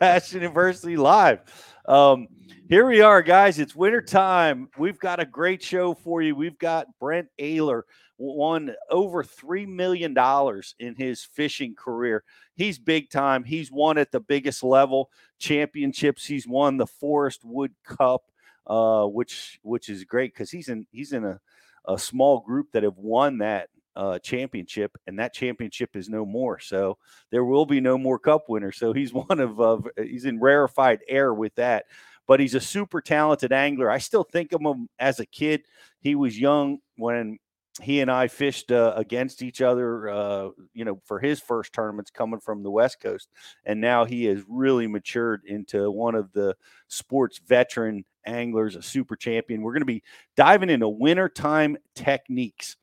Bass University Live. Um, here we are, guys. It's winter time. We've got a great show for you. We've got Brent Ehrler, won over $3 million in his fishing career. He's big time. He's won at the biggest level championships. He's won the Forrest Wood Cup, uh, which which is great because he's in he's in a, a small group that have won that uh, championship, and that championship is no more. So there will be no more Cup winners. So he's one of uh, he's in rarefied air with that. But he's a super talented angler. I still think of him as a kid. He was young when he and I fished uh, against each other, uh, you know, for his first tournaments coming from the West Coast. And now he has really matured into one of the sports veteran anglers, a super champion. We're going to be diving into wintertime techniques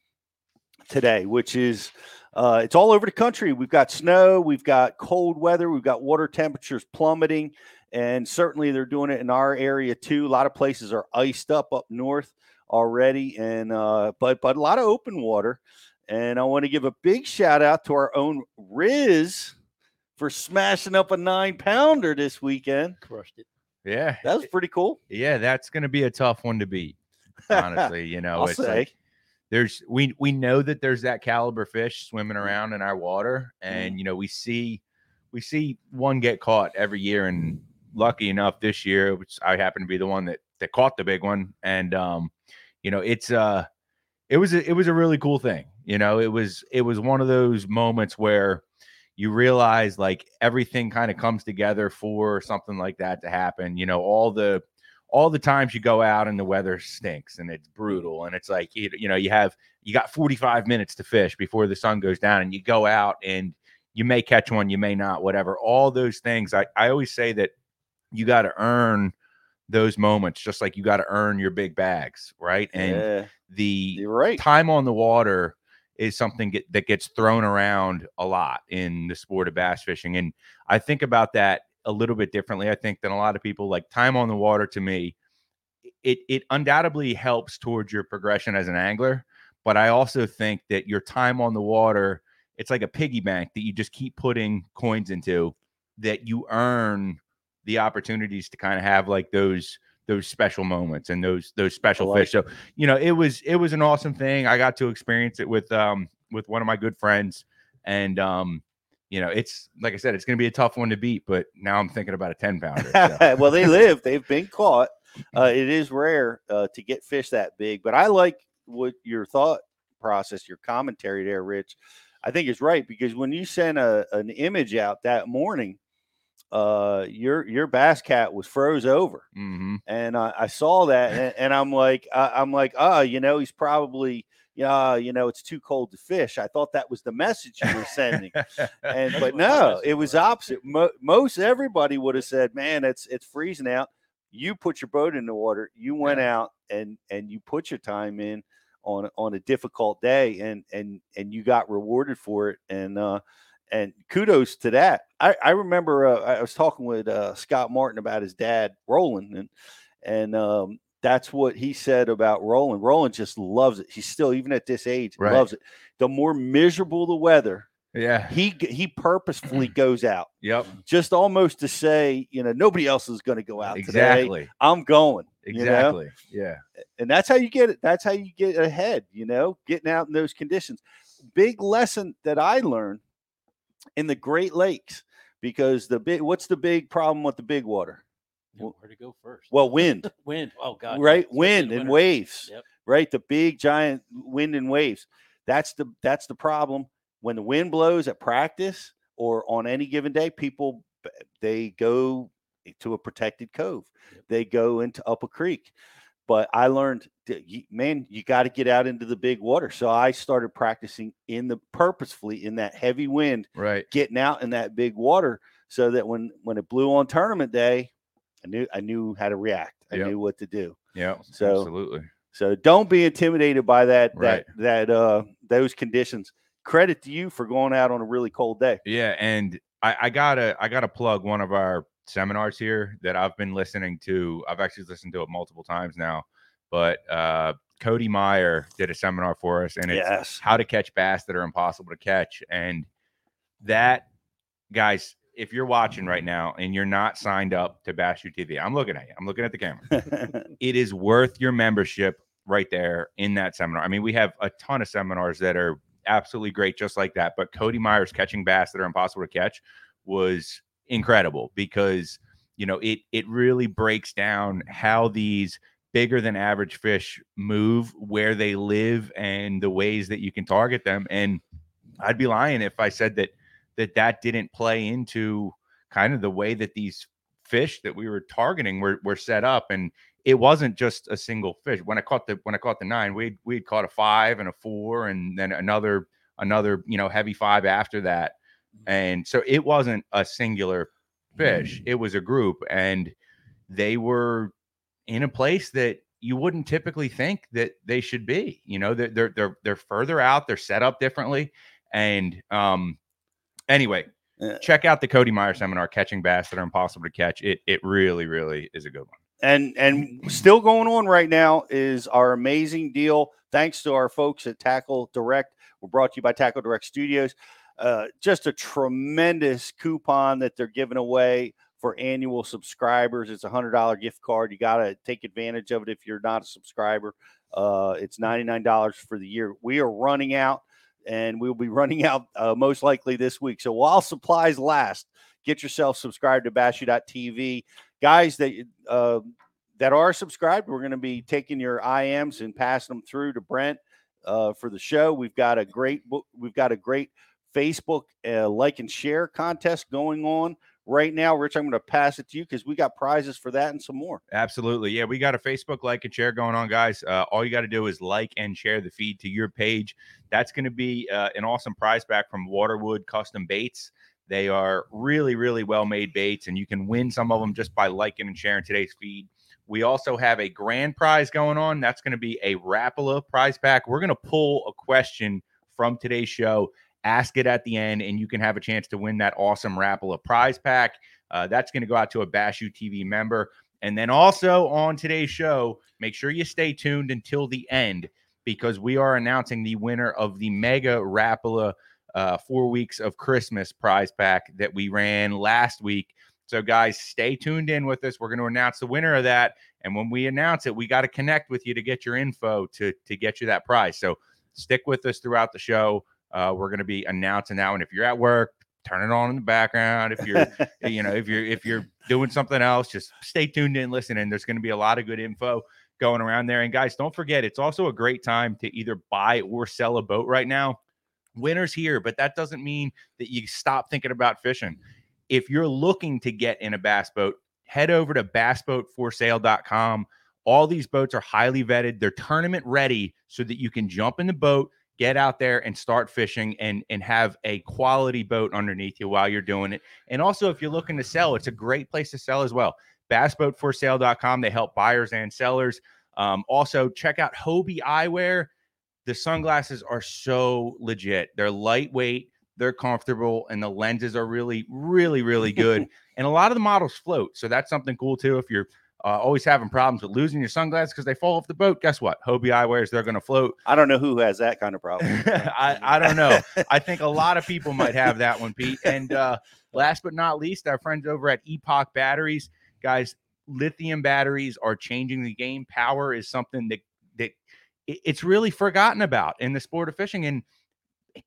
today, which is uh, it's all over the country. We've got snow, we've got cold weather, we've got water temperatures plummeting, and certainly they're doing it in our area too. A lot of places are iced up up north already, and uh, but but a lot of open water. And I want to give a big shout out to our own Riz for smashing up a nine pounder this weekend. Crushed it. Yeah, that was pretty cool. Yeah, that's going to be a tough one to beat. Honestly, you know, I'll it's say. like there's we we know that there's that caliber fish swimming around in our water, and you know we see we see one get caught every year, and lucky enough this year, which I happen to be the one that that caught the big one, and um, you know it's uh it was a, it was a really cool thing. You know, it was it was one of those moments where you realize like everything kind of comes together for something like that to happen. You know, all the all the times you go out and the weather stinks and it's brutal and it's like you, you know you have you got 45 minutes to fish before the sun goes down and you go out and you may catch one you may not whatever. All those things i, I always say that you got to earn those moments just like you got to earn your big bags right? And yeah, the right. time on the water is something get, that gets thrown around a lot in the sport of bass fishing. And i think about that a little bit differently i think than a lot of people like time on the water to me it it undoubtedly helps towards your progression as an angler but i also think that your time on the water it's like a piggy bank that you just keep putting coins into that you earn the opportunities to kind of have like those those special moments and those those special like fish so you know it was it was an awesome thing. I got to experience it with um with one of my good friends and um you know it's like i said it's going to be a tough one to beat but now i'm thinking about a 10 pounder so. well, they live. They've been caught. Uh, it is rare uh, to get fish that big, but I like what your thought process, your commentary there, Rich. I think is right because when you sent a, an image out that morning, uh, your your bass cat was froze over, Mhm. and I, I saw that, and, and I'm like, I, I'm like, ah, you know, he's probably, yeah, you know, it's too cold to fish. I thought that was the message you were sending and but no, it was opposite. Mo- most everybody would have said, "Man, it's it's freezing out." You put your boat in the water. You went out and and you put your time in on on a difficult day, and and and you got rewarded for it. And uh, and kudos to that. I I remember uh, I was talking with uh, Scott Martin about his dad, Roland, and and um, that's what he said about Roland. Roland just loves it. He's still even at this age Right. loves it. The more miserable the weather, yeah he he purposefully goes out yep just almost to say you know nobody else is going to go out today exactly i'm going you know? exactly yeah and that's how you get it that's how you get ahead you know getting out in those conditions big lesson that i learned in the great lakes because the big what's the big problem with the big water Where to go first? well wind wind. Oh God. right especially wind and winter. waves Yep. right the big giant wind and waves that's the that's the problem when the wind blows at practice or on any given day people they go to a protected cove Yep. they go into up a creek but i learned man you got to get out into the big water so i started practicing in the purposefully in that heavy wind right getting out in that big water so that when when it blew on tournament day i knew i knew how to react i Yep. knew what to do yeah So- absolutely so don't be intimidated by that Right. that that uh those conditions. Credit to you for going out on a really cold day. Yeah, and I, I gotta I gotta plug one of our seminars here that I've been listening to. I've actually listened to it multiple times now. But uh Cody Meyer did a seminar for us and it's Yes. how to catch bass that are impossible to catch. And that guys, if you're watching right now and you're not signed up to Bass U TV, I'm looking at you. I'm looking at the camera. it is worth your membership right there in that seminar. I mean, we have a ton of seminars that are absolutely great, just like that. But Cody Meyer's catching bass that are impossible to catch was incredible because you know it it really breaks down how these bigger than average fish move, where they live, and the ways that you can target them. And I'd be lying if I said that that that didn't play into kind of the way that these fish that we were targeting were, were set up and it wasn't just a single fish. When i caught the when i caught the nine we we caught a five and a four and then another another you know heavy five after that. Mm-hmm. and so it wasn't a singular fish. It was a group and they were in a place that you wouldn't typically think that they should be. You know they're they're they're, they're further out they're set up differently and um anyway check out the Cody Meyer seminar, Catching Bass That Are Impossible to Catch. It it really, really is a good one. And and still going on right now is our amazing deal. Thanks to our folks at Tackle Direct. We're brought to you by Tackle Direct Studios. Uh, just a tremendous coupon that they're giving away for annual subscribers. It's a hundred dollar gift card. You got to take advantage of it if you're not a subscriber. Uh, it's ninety nine dollars for the year. We are running out and we'll be running out uh, most likely this week. So while supplies last, get yourself subscribed to bassu.tv. Guys that uh, that are subscribed, we're going to be taking your IMs and passing them through to Brent uh, for the show. We've got a great book. We've got a great Facebook uh, like and share contest going on right now. Rich, I'm going to pass it to you because we got prizes for that and some more. Absolutely. Yeah, we got a Facebook like and share going on, guys. Uh, all you got to do is like and share the feed to your page. That's going to be uh, an awesome prize back from Waterwood Custom Baits. They are really, really well made baits, and you can win some of them just by liking and sharing today's feed. We also have a grand prize going on. That's going to be a Rapala prize pack. We're going to pull a question from today's show ask it at the end, and you can have a chance to win that awesome Rapala prize pack. Uh, that's going to go out to a Bass U TV member. And then also on today's show, make sure you stay tuned until the end because we are announcing the winner of the Mega Rapala uh, four weeks of Christmas prize pack that we ran last week. So, guys, stay tuned in with us. We're going to announce the winner of that. And when we announce it, we got to connect with you to get your info to, to get you that prize. So, stick with us throughout the show. Uh, we're going to be announcing that one. If you're at work, turn it on in the background. If you're, you know, if you're if you're doing something else, just stay tuned in, listen. And there's going to be a lot of good info going around there. And guys, don't forget, it's also a great time to either buy or sell a boat right now. Winners here, but that doesn't mean that you stop thinking about fishing. If you're looking to get in a bass boat, head over to bassboatforsale.com. All these boats are highly vetted. They're tournament ready so that you can jump in the boat, get out there and start fishing and and have a quality boat underneath you while you're doing it. And also if you're looking to sell, it's a great place to sell as well. Bassboatforsale.com. They help buyers and sellers. Um, also check out Hobie Eyewear. The sunglasses are so legit. They're lightweight, they're comfortable, and the lenses are really, really, really good. and a lot of the models float. So that's something cool too. If you're uh, always having problems with losing your sunglasses because they fall off the boat. Guess what? Hobie eyewears, they're going to float. I don't know who has that kind of problem. I, I don't know. I think a lot of people might have that one, Pete. And uh, last but not least, our friends over at Epoch Batteries. Guys, lithium batteries are changing the game. Power is something that, that it's really forgotten about in the sport of fishing. And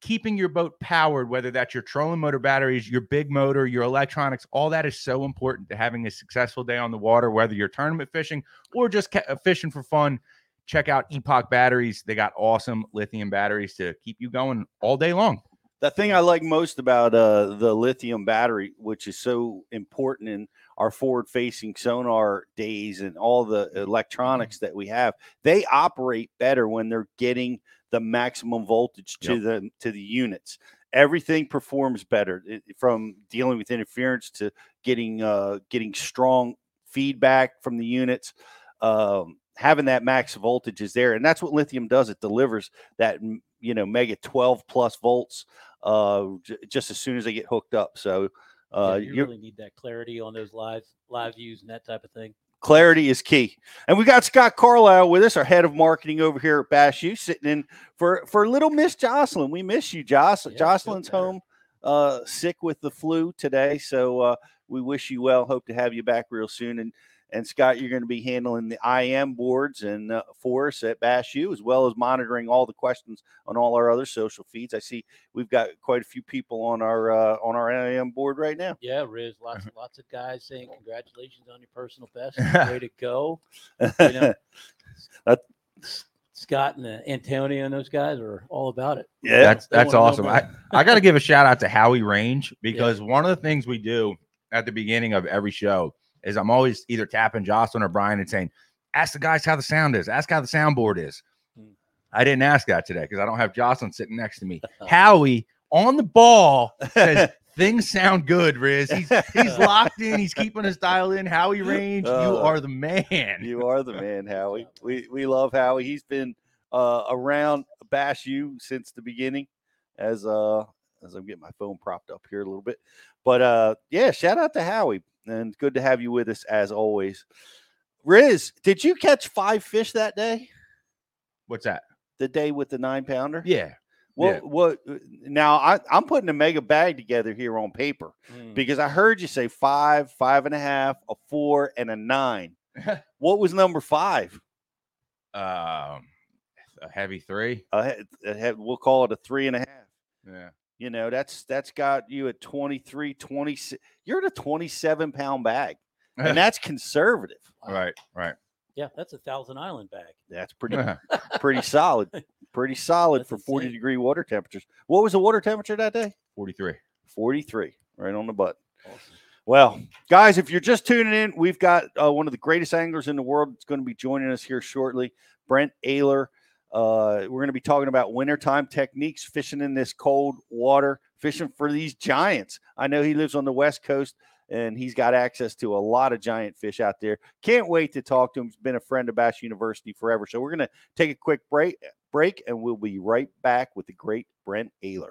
keeping your boat powered, whether that's your trolling motor batteries, your big motor, your electronics, all that is so important to having a successful day on the water, whether you're tournament fishing or just ca- uh, fishing for fun. Check out Epoch batteries. They got awesome lithium batteries to keep you going all day long. The thing I like most about uh, the lithium battery, which is so important in our forward facing sonar days and all the electronics that we have, they operate better when they're getting the maximum voltage to yep. the to the units. Everything performs better it, from dealing with interference to getting uh, getting strong feedback from the units. Um, having that max voltage is there, and that's what lithium does. It delivers that you know mega 12 plus volts uh, j- just as soon as they get hooked up. So uh, yeah, you really need that clarity on those live live views and that type of thing. Clarity is key. And we got Scott Carlisle with us, our head of marketing over here at Bass U, sitting in for for little Miss Jocelyn. We miss you, Jocelyn. Yeah, Jocelyn's home uh, sick with the flu today, so uh, we wish you well. Hope to have you back real soon. And and Scott, you're going to be handling the IM boards and uh, for us at Bass U, as well as monitoring all the questions on all our other social feeds. I see we've got quite a few people on our uh, on our IM board right now. Yeah, Riz, lots lots of guys saying congratulations on your personal best. Way to go. You know, That- Scott and uh, Antonio and those guys are all about it. yeah, that's They that's awesome. I. I got to give a shout out to Howie Range because one of the things we do at the beginning of every show is I'm always either tapping Jocelyn or Brian and saying, "Ask the guys how the sound is. Ask how the soundboard is." Hmm. I didn't ask that today because I don't have Jocelyn sitting next to me. Howie on the ball says things sound good, Riz. He's he's locked in. He's keeping his dial in. Howie Range, you Uh, are the man. You are the man, Howie. We we love Howie. He's been uh, around Bass U since the beginning. As uh as I'm getting my phone propped up here a little bit, but uh yeah, shout out to Howie and good to have you with us as always. Riz, did you catch five fish that day? What's that? The day with the nine pounder? Yeah. What yeah. what? Now I I'm putting a mega bag together here on paper Mm. because I heard you say five, five and a half, a four, and a nine. what was number five? Um, a heavy three. a a we'll call it a three and a half. Yeah. You know, that's that's got you at 23, 26. You're at a 27 pound bag, and that's conservative. right. Right. Yeah, that's a Thousand Island bag. That's pretty pretty solid. Pretty solid That's for 40 insane. degree water temperatures. What was the water temperature that day? 43. 43, right on the button. Awesome. Well, guys, if you're just tuning in, we've got uh, one of the greatest anglers in the world that's going to be joining us here shortly, Brent Ehrler. Uh, we're going to be talking about wintertime techniques, fishing in this cold water, fishing for these giants. I know he lives on the West Coast and he's got access to a lot of giant fish out there. Can't wait to talk to him. He's been a friend of Bass University forever. So we're going to take a quick break, break, and we'll be right back with the great Brent Ehrler.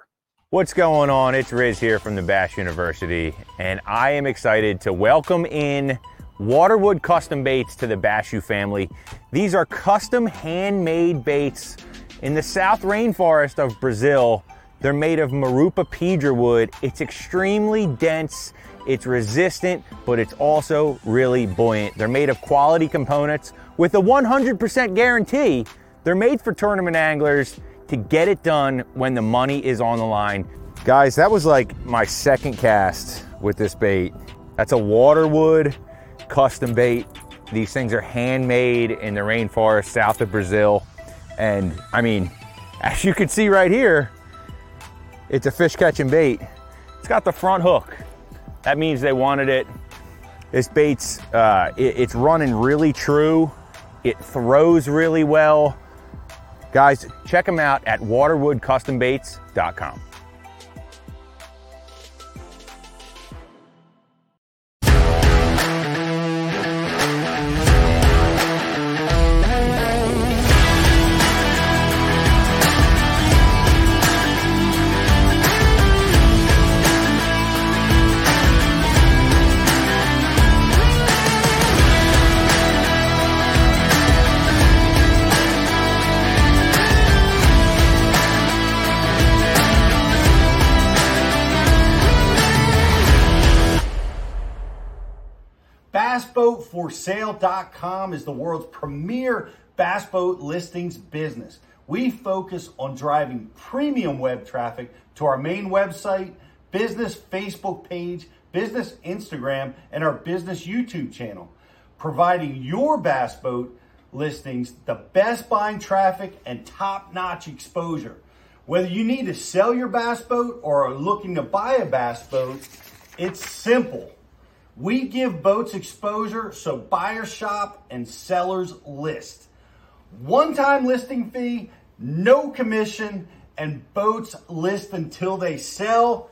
What's going on? It's Riz here from the Bass University, and I am excited to welcome in Waterwood Custom Baits to the Bass U family. These are custom handmade baits in the south rainforest of Brazil. They're made of Marupa pedra wood. It's extremely dense, it's resistant, but it's also really buoyant. They're made of quality components with a 100% guarantee. They're made for tournament anglers to get it done when the money is on the line. Guys, that was like my second cast with this bait. That's a Waterwood custom bait. These things are handmade in the rainforest south of Brazil. And I mean, as you can see right here, it's a fish catching bait. It's got the front hook. That means they wanted it. This bait's, uh, it- it's running really true. It throws really well. Guys, check them out at waterwoodcustombaits.com. BassBoatForSale.com is the world's premier bass boat listings business. We focus on driving premium web traffic to our main website, business Facebook page, business Instagram, and our business YouTube channel, providing your bass boat listings the best buying traffic and top notch exposure. Whether you need to sell your bass boat or are looking to buy a bass boat, it's simple. We give boats exposure so buyers shop and sellers list. One time listing fee, no commission, and boats list until they sell.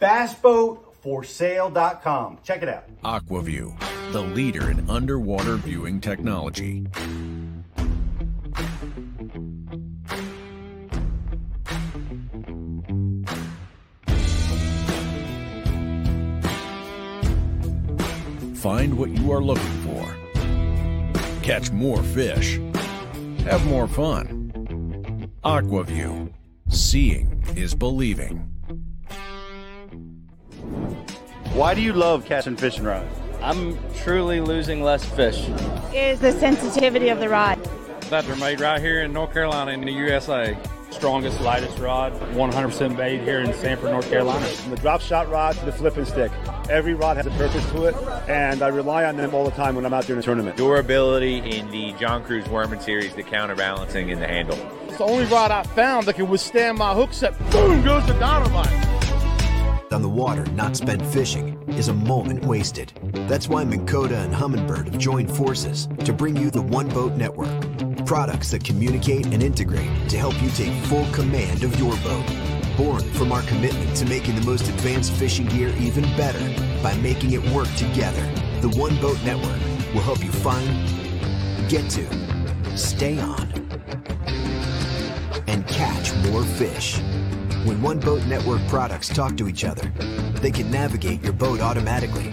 BassBoatForSale.com. Check it out. Aqua-Vu, the leader in underwater viewing technology. Find what you are looking for. Catch more fish. Have more fun. Aqua-Vu. Seeing is believing. Why do you love catching fishing rods? I'm truly losing less fish. Is the sensitivity of the rod. That they're made right here in North Carolina in the USA. Strongest, lightest rod, 100% made here in Sanford, North Carolina. From the drop shot rod to the flipping stick. Every rod has a purpose to it, and I rely on them all the time when I'm out there in a tournament. Durability in the John Crews Worman series, the counterbalancing in the handle. It's the only rod I found that can withstand my hook set. Boom goes the dynamite. On the water, not spent fishing, is a moment wasted. That's why Minn Kota and Humminbird have joined forces to bring you the One Boat Network. Products that communicate and integrate to help you take full command of your boat. Born from our commitment to making the most advanced fishing gear even better by making it work together. The One Boat Network will help you find, get to, stay on, and catch more fish. When One Boat Network products talk to each other, they can navigate your boat automatically.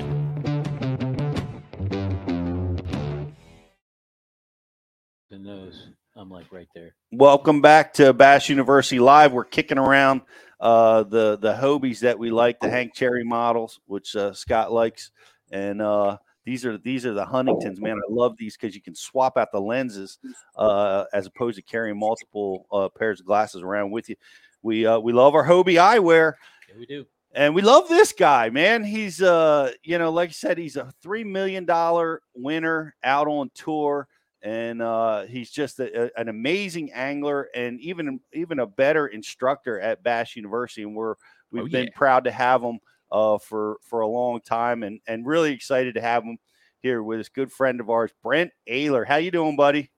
Welcome back to Bass University Live. We're kicking around uh, the the Hobies that we like, the Hank Cherry models, which uh, Scott likes, and uh, these are these are the Huntingtons. Man, I love these because you can swap out the lenses uh, as opposed to carrying multiple uh, pairs of glasses around with you. We uh, we love our Hobie eyewear. Yeah, we do. And we love this guy, man. He's uh, you know, like I said, he's a three million dollar winner out on tour, and uh, he's just a, a- an amazing angler and even even a better instructor at Bass University. And we're we've Oh, been yeah. proud to have him uh, for for a long time, and and really excited to have him here with this good friend of ours, Brent Ehrler. How you doing, buddy?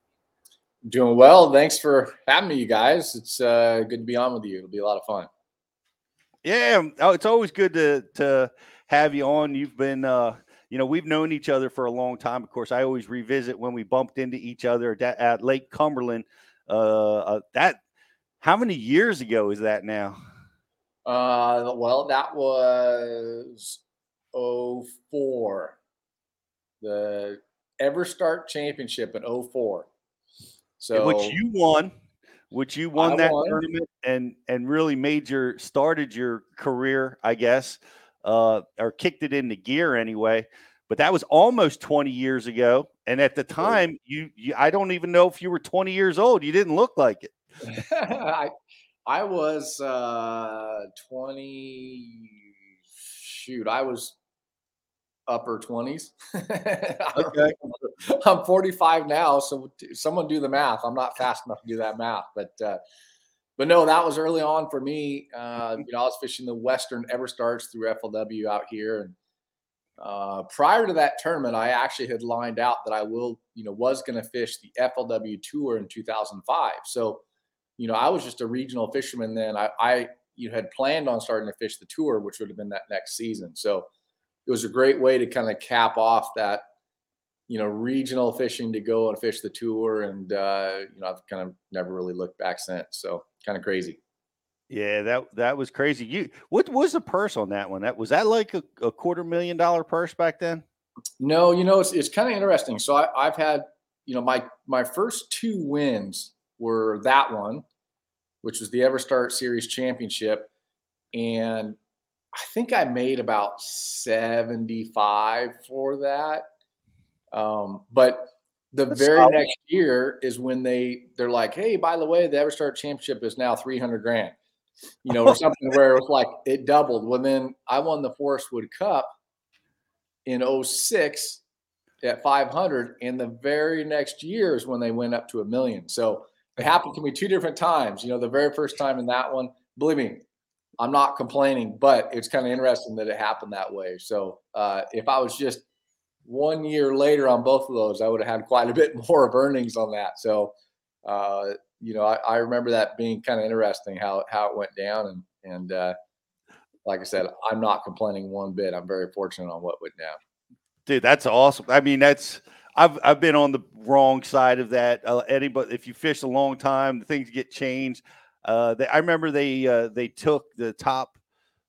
Doing well. Thanks for having me, you guys. It's uh, good to be on with you. It'll be a lot of fun. Yeah, oh, it's always good to to have you on. You've been, uh, you know, we've known each other for a long time. Of course, I always revisit when we bumped into each other at, at Lake Cumberland. Uh, uh, that how many years ago is that now? Uh, well, that was 04. The Everstart Championship in 04. So which you won, which you won I that won. tournament and and really made your started your career, I guess, uh, or kicked it into gear anyway. But that was almost 20 years ago, and at the time, you, you I don't even know if you were 20 years old. You didn't look like it. I, I was uh 20 shoot, I was upper 20s. okay. I'm 45 now, so someone do the math. I'm not fast enough to do that math, but uh but no, that was early on for me. Uh, you know, I was fishing the Western Everstarts through FLW out here, and uh, prior to that tournament, I actually had lined out that I will, you know, was going to fish the FLW Tour in 2005. So, you know, I was just a regional fisherman then. I, I you know, had planned on starting to fish the tour, which would have been that next season. So, it was a great way to kind of cap off that, you know, regional fishing to go and fish the tour. And uh, you know, I've kind of never really looked back since. So, kind of crazy. Yeah, that that was crazy. You what was the purse on that one? That was that like a, a quarter million dollar purse back then? No, you know, it's, it's kind of interesting. So I, I've had, you know, my my first two wins were that one, which was the Everstart Series Championship, and I think I made about seventy five for that. Um, but the That's very solid. next year is when they they're like, hey, by the way, the Everstart Championship is now three hundred grand, you know, or something where it was like it doubled. Well, then I won the Forrest Wood Cup in 06 at 500 and the very next year is when they went up to a million so it happened to me two different times you know the very first time in that one believe me i'm not complaining but it's kind of interesting that it happened that way so uh, if i was just one year later on both of those i would have had quite a bit more of earnings on that so uh, you know I, I remember that being kind of interesting how how it went down and and uh, like I said, I'm not complaining one bit. I'm very fortunate on what went down. Dude, that's awesome. I mean, that's I've I've been on the wrong side of that. Uh, anybody, if you fish a long time, things get changed. Uh, they, I remember they uh, they took the top,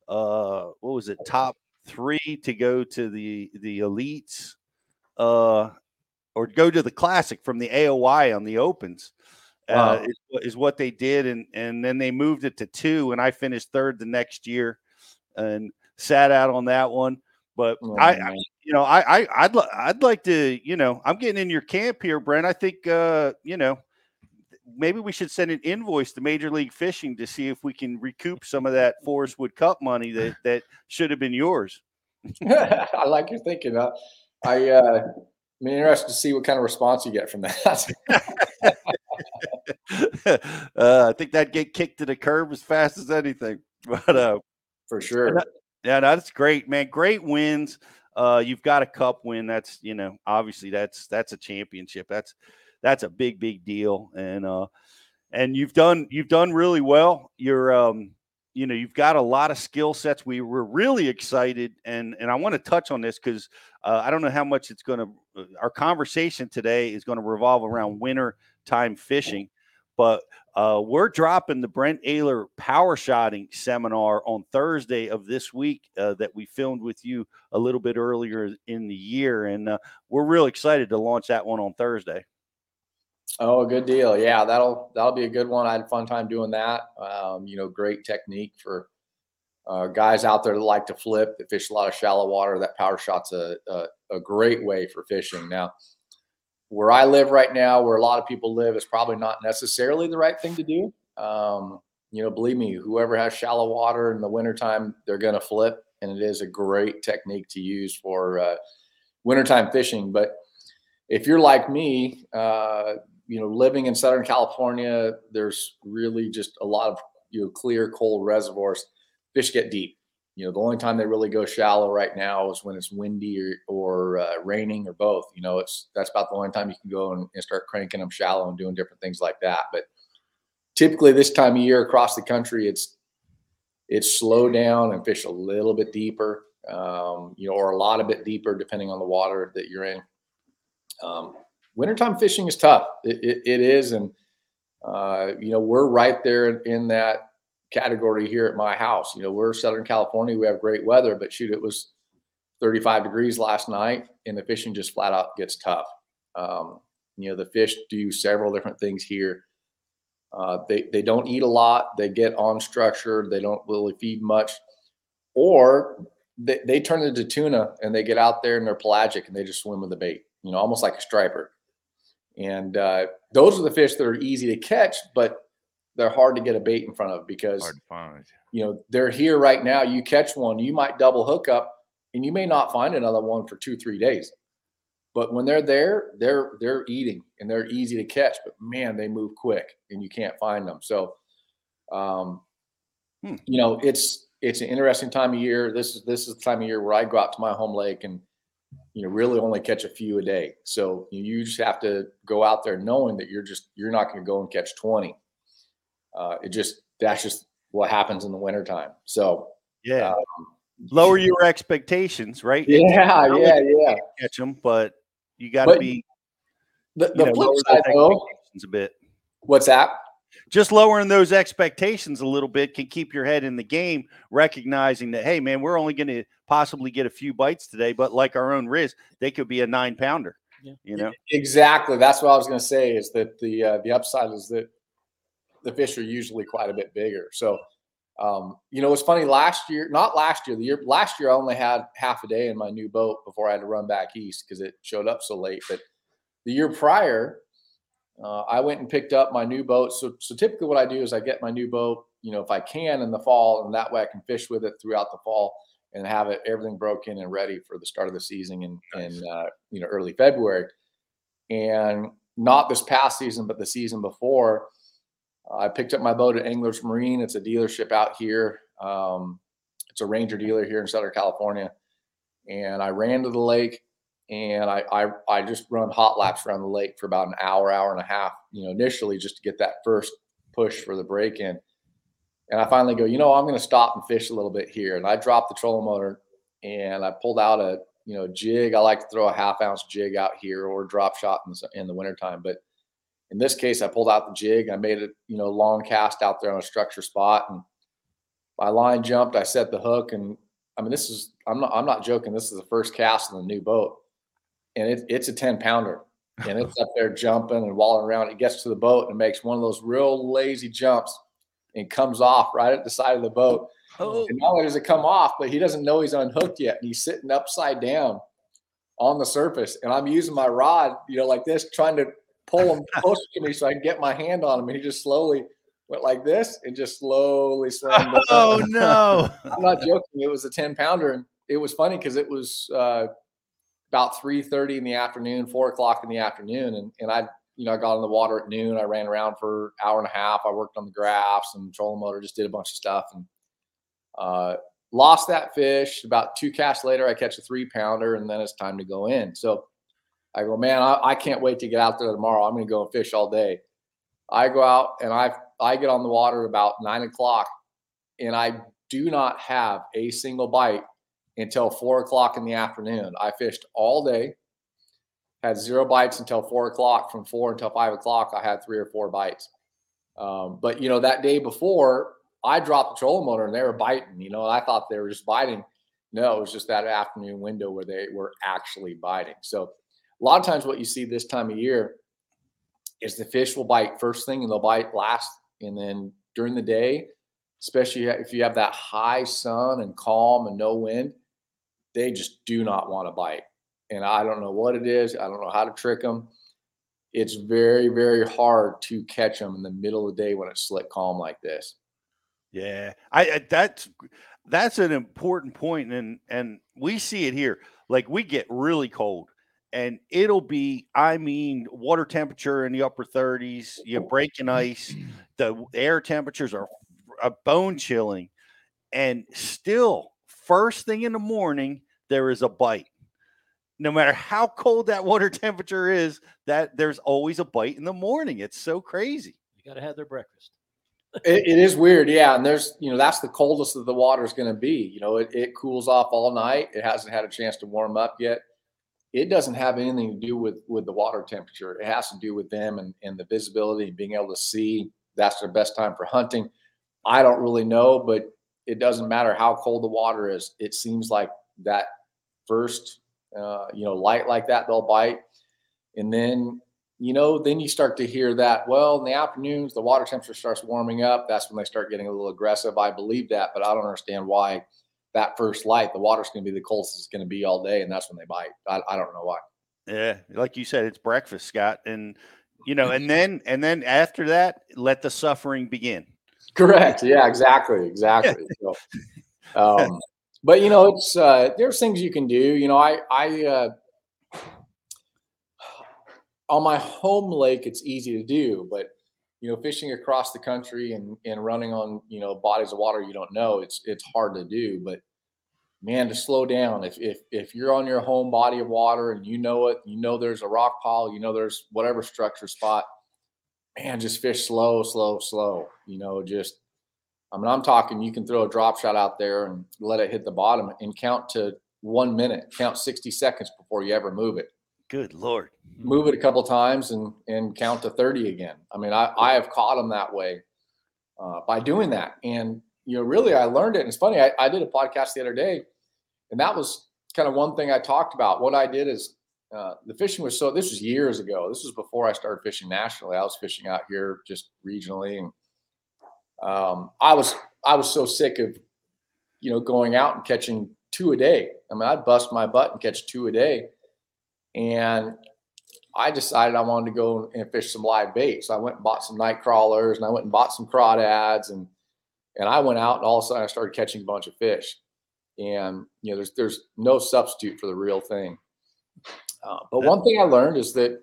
uh, what was it, top three to go to the the elites, uh, or go to the classic from the AOY on the opens. Uh, is, is what they did, and and then they moved it to two, and I finished third the next year, and sat out on that one. But Oh, I, I, you know, I, I, I'd, li- I'd like to, you know, I'm getting in your camp here, Brent. I think, uh, you know, maybe we should send an invoice to Major League Fishing to see if we can recoup some of that Forrest Wood Cup money that that should have been yours. I like your thinking. Uh, I uh, I'm interested to see what kind of response you get from that. uh, I think that'd get kicked to the curb as fast as anything. But uh, For sure. yeah, no, that's great, man. Great wins. Uh, you've got a cup win. That's you know, obviously that's that's a championship. That's that's a big, big deal. And uh, and you've done you've done really well. You're um, you know, you've got a lot of skill sets. We were really excited, and and I want to touch on this because uh, I don't know how much it's going to. Our conversation today is going to revolve around winter time fishing, but uh, we're dropping the Brent Ehrler power shotting seminar on Thursday of this week uh, that we filmed with you a little bit earlier in the year, and uh, we're real excited to launch that one on Thursday. Oh, good deal. Yeah, that'll that'll be a good one. I had a fun time doing that. Um, you know, great technique for uh, guys out there that like to flip, that fish a lot of shallow water. That power shot's a, a a great way for fishing. Now, where I live right now, where a lot of people live, is probably not necessarily the right thing to do. Um, you know, believe me, whoever has shallow water in the wintertime, they're going to flip, and it is a great technique to use for uh, wintertime fishing. But if you're like me, uh, you know, living in Southern California, there's really just a lot of you know clear, cold reservoirs. Fish get deep. You know, the only time they really go shallow right now is when it's windy or, or uh, raining or both. You know, it's that's about the only time you can go and, and start cranking them shallow and doing different things like that. But typically, this time of year across the country, it's it's slow down and fish a little bit deeper, um, you know, or a lot a bit deeper depending on the water that you're in. Um, wintertime fishing is tough. It, it, it is, and uh, you know we're right there in that category here at my house. You know we're Southern California. We have great weather, but shoot, it was 35 degrees last night, and the fishing just flat out gets tough. Um, you know the fish do several different things here. Uh, they they don't eat a lot. They get on structure. They don't really feed much, or they, they turn into tuna and they get out there and they're pelagic and they just swim with the bait. You know, almost like a striper. And uh, those are the fish that are easy to catch, but they're hard to get a bait in front of because Hard to find. you know they're here right now. You catch one, you might double hook up, and you may not find another one for two three days. But when they're there, they're they're eating and they're easy to catch. But man, they move quick and you can't find them. So, um, Hmm. you know, it's it's an interesting time of year. This is this is the time of year where I go out to my home lake and you know really only catch a few a day. So you just have to go out there knowing that you're just you're not going to go and catch twenty. Uh, it just that's just what happens in the wintertime. So Yeah, um, lower your expectations, right? yeah, yeah, yeah. Catch them, but you got to be The, the know, flip side though, a bit. what's that? Just lowering those expectations a little bit can keep your head in the game, recognizing that, hey, man, we're only going to possibly get a few bites today, but like our own Riz, they could be a nine pounder. Yeah. You know, Exactly. That's what I was going to say. Is that the uh, the upside is that the fish are usually quite a bit bigger. So, um, you know, it's funny. Last year, not last year, the year last year, I only had half a day in my new boat before I had to run back east because it showed up so late. But the year prior, uh, I went and picked up my new boat. So, so typically, what I do is I get my new boat, you know, if I can in the fall, and that way I can fish with it throughout the fall and have it everything broken and ready for the start of the season in in uh, you know early February. And not this past season, but the season before, I picked up my boat at Anglers Marine. It's a dealership out here. Um, it's a Ranger dealer here in Southern California, and I ran to the lake and I, I I just run hot laps around the lake for about an hour, hour and a half. You know, initially just to get that first push for the break in. And I finally go, you know, I'm going to stop and fish a little bit here. And I dropped the trolling motor and I pulled out a you know, jig. I like to throw a half ounce jig out here or drop shot in the, in the wintertime. But in this case, I pulled out the jig. I made a, you know, long cast out there on a structure spot, and my line jumped. I set the hook, and I mean, this is I'm not I'm not joking. This is the first cast in the new boat, and it, it's a ten pounder, and it's up there jumping and walling around. It gets to the boat and makes one of those real lazy jumps, and comes off right at the side of the boat. Oh. And not only does it come off, but he doesn't know he's unhooked yet, and he's sitting upside down on the surface. And I'm using my rod, you know, like this, trying to pull him closer to me so I can get my hand on him. And he just slowly went like this and just slowly slammed. Oh no! I'm not joking. It was a 10 pounder, and it was funny because it was uh, about 3:30 in the afternoon, four o'clock in the afternoon, and and I. You know, I got in the water at noon. I ran around for an hour and a half. I worked on the graphs and trolling motor, just did a bunch of stuff, and uh, lost that fish. About two casts later, I catch a three pounder, and then it's time to go in. So I go, man, I, I can't wait to get out there tomorrow. I'm going to go and fish all day. I go out and I I get on the water about nine o'clock, and I do not have a single bite until four o'clock in the afternoon. I fished all day, had zero bites until four o'clock. From four until five o'clock, I had three or four bites. Um, but you know that day before, I dropped the trolling motor and they were biting. You know, I thought they were just biting. No, it was just that afternoon window where they were actually biting. So a lot of times what you see this time of year is the fish will bite first thing and they'll bite last and then during the day especially if you have that high sun and calm and no wind they just do not want to bite and i don't know what it is i don't know how to trick them it's very very hard to catch them in the middle of the day when it's slick calm like this yeah i, I that's that's an important point and and we see it here like we get really cold and it'll be, I mean, water temperature in the upper 30s, you oh. know, breaking ice. The air temperatures are a bone chilling. And still, first thing in the morning, there is a bite. No matter how cold that water temperature is, that there's always a bite in the morning. It's so crazy. You got to have their breakfast. it, it is weird, yeah. And there's, you know, that's the coldest that the water is going to be. You know, it, it cools off all night. It hasn't had a chance to warm up yet it doesn't have anything to do with with the water temperature. It has to do with them and, and the visibility and being able to see. That's their best time for hunting. I don't really know, but it doesn't matter how cold the water is. It seems like that first, uh, you know, light like that, they'll bite, and then you know, then you start to hear that. Well, in the afternoons, the water temperature starts warming up. That's when they start getting a little aggressive. I believe that, but I don't understand why that first light, the water's going to be the coldest it's going to be all day, and that's when they bite. I, I don't know why. Yeah, like you said, it's breakfast, Scott, and you know, and then and then after that, let the suffering begin. Correct. Yeah, exactly, exactly. so, um, but you know, it's uh, there's things you can do. You know, I I uh, on my home lake, it's easy to do, but you know, fishing across the country and, and running on, you know, bodies of water you don't know, it's it's hard to do. But man, to slow down. If if if you're on your home body of water and you know it, you know there's a rock pile, you know there's whatever structure spot, man, just fish slow, slow, slow. You know, just I mean, I'm talking you can throw a drop shot out there and let it hit the bottom and count to one minute, count 60 seconds before you ever move it. Good lord. Move it a couple times and and count to 30 again. I mean, I, I have caught them that way uh, by doing that. And you know, really I learned it. And it's funny, I, I did a podcast the other day, and that was kind of one thing I talked about. What I did is uh, the fishing was so this was years ago. This was before I started fishing nationally. I was fishing out here just regionally. And um, I was I was so sick of, you know, going out and catching two a day. I mean, I'd bust my butt and catch two a day and I decided I wanted to go and fish some live bait. So I went and bought some night crawlers and I went and bought some crawdads and and I went out and all of a sudden I started catching a bunch of fish. And you know, there's there's no substitute for the real thing. Uh, but one thing I learned is that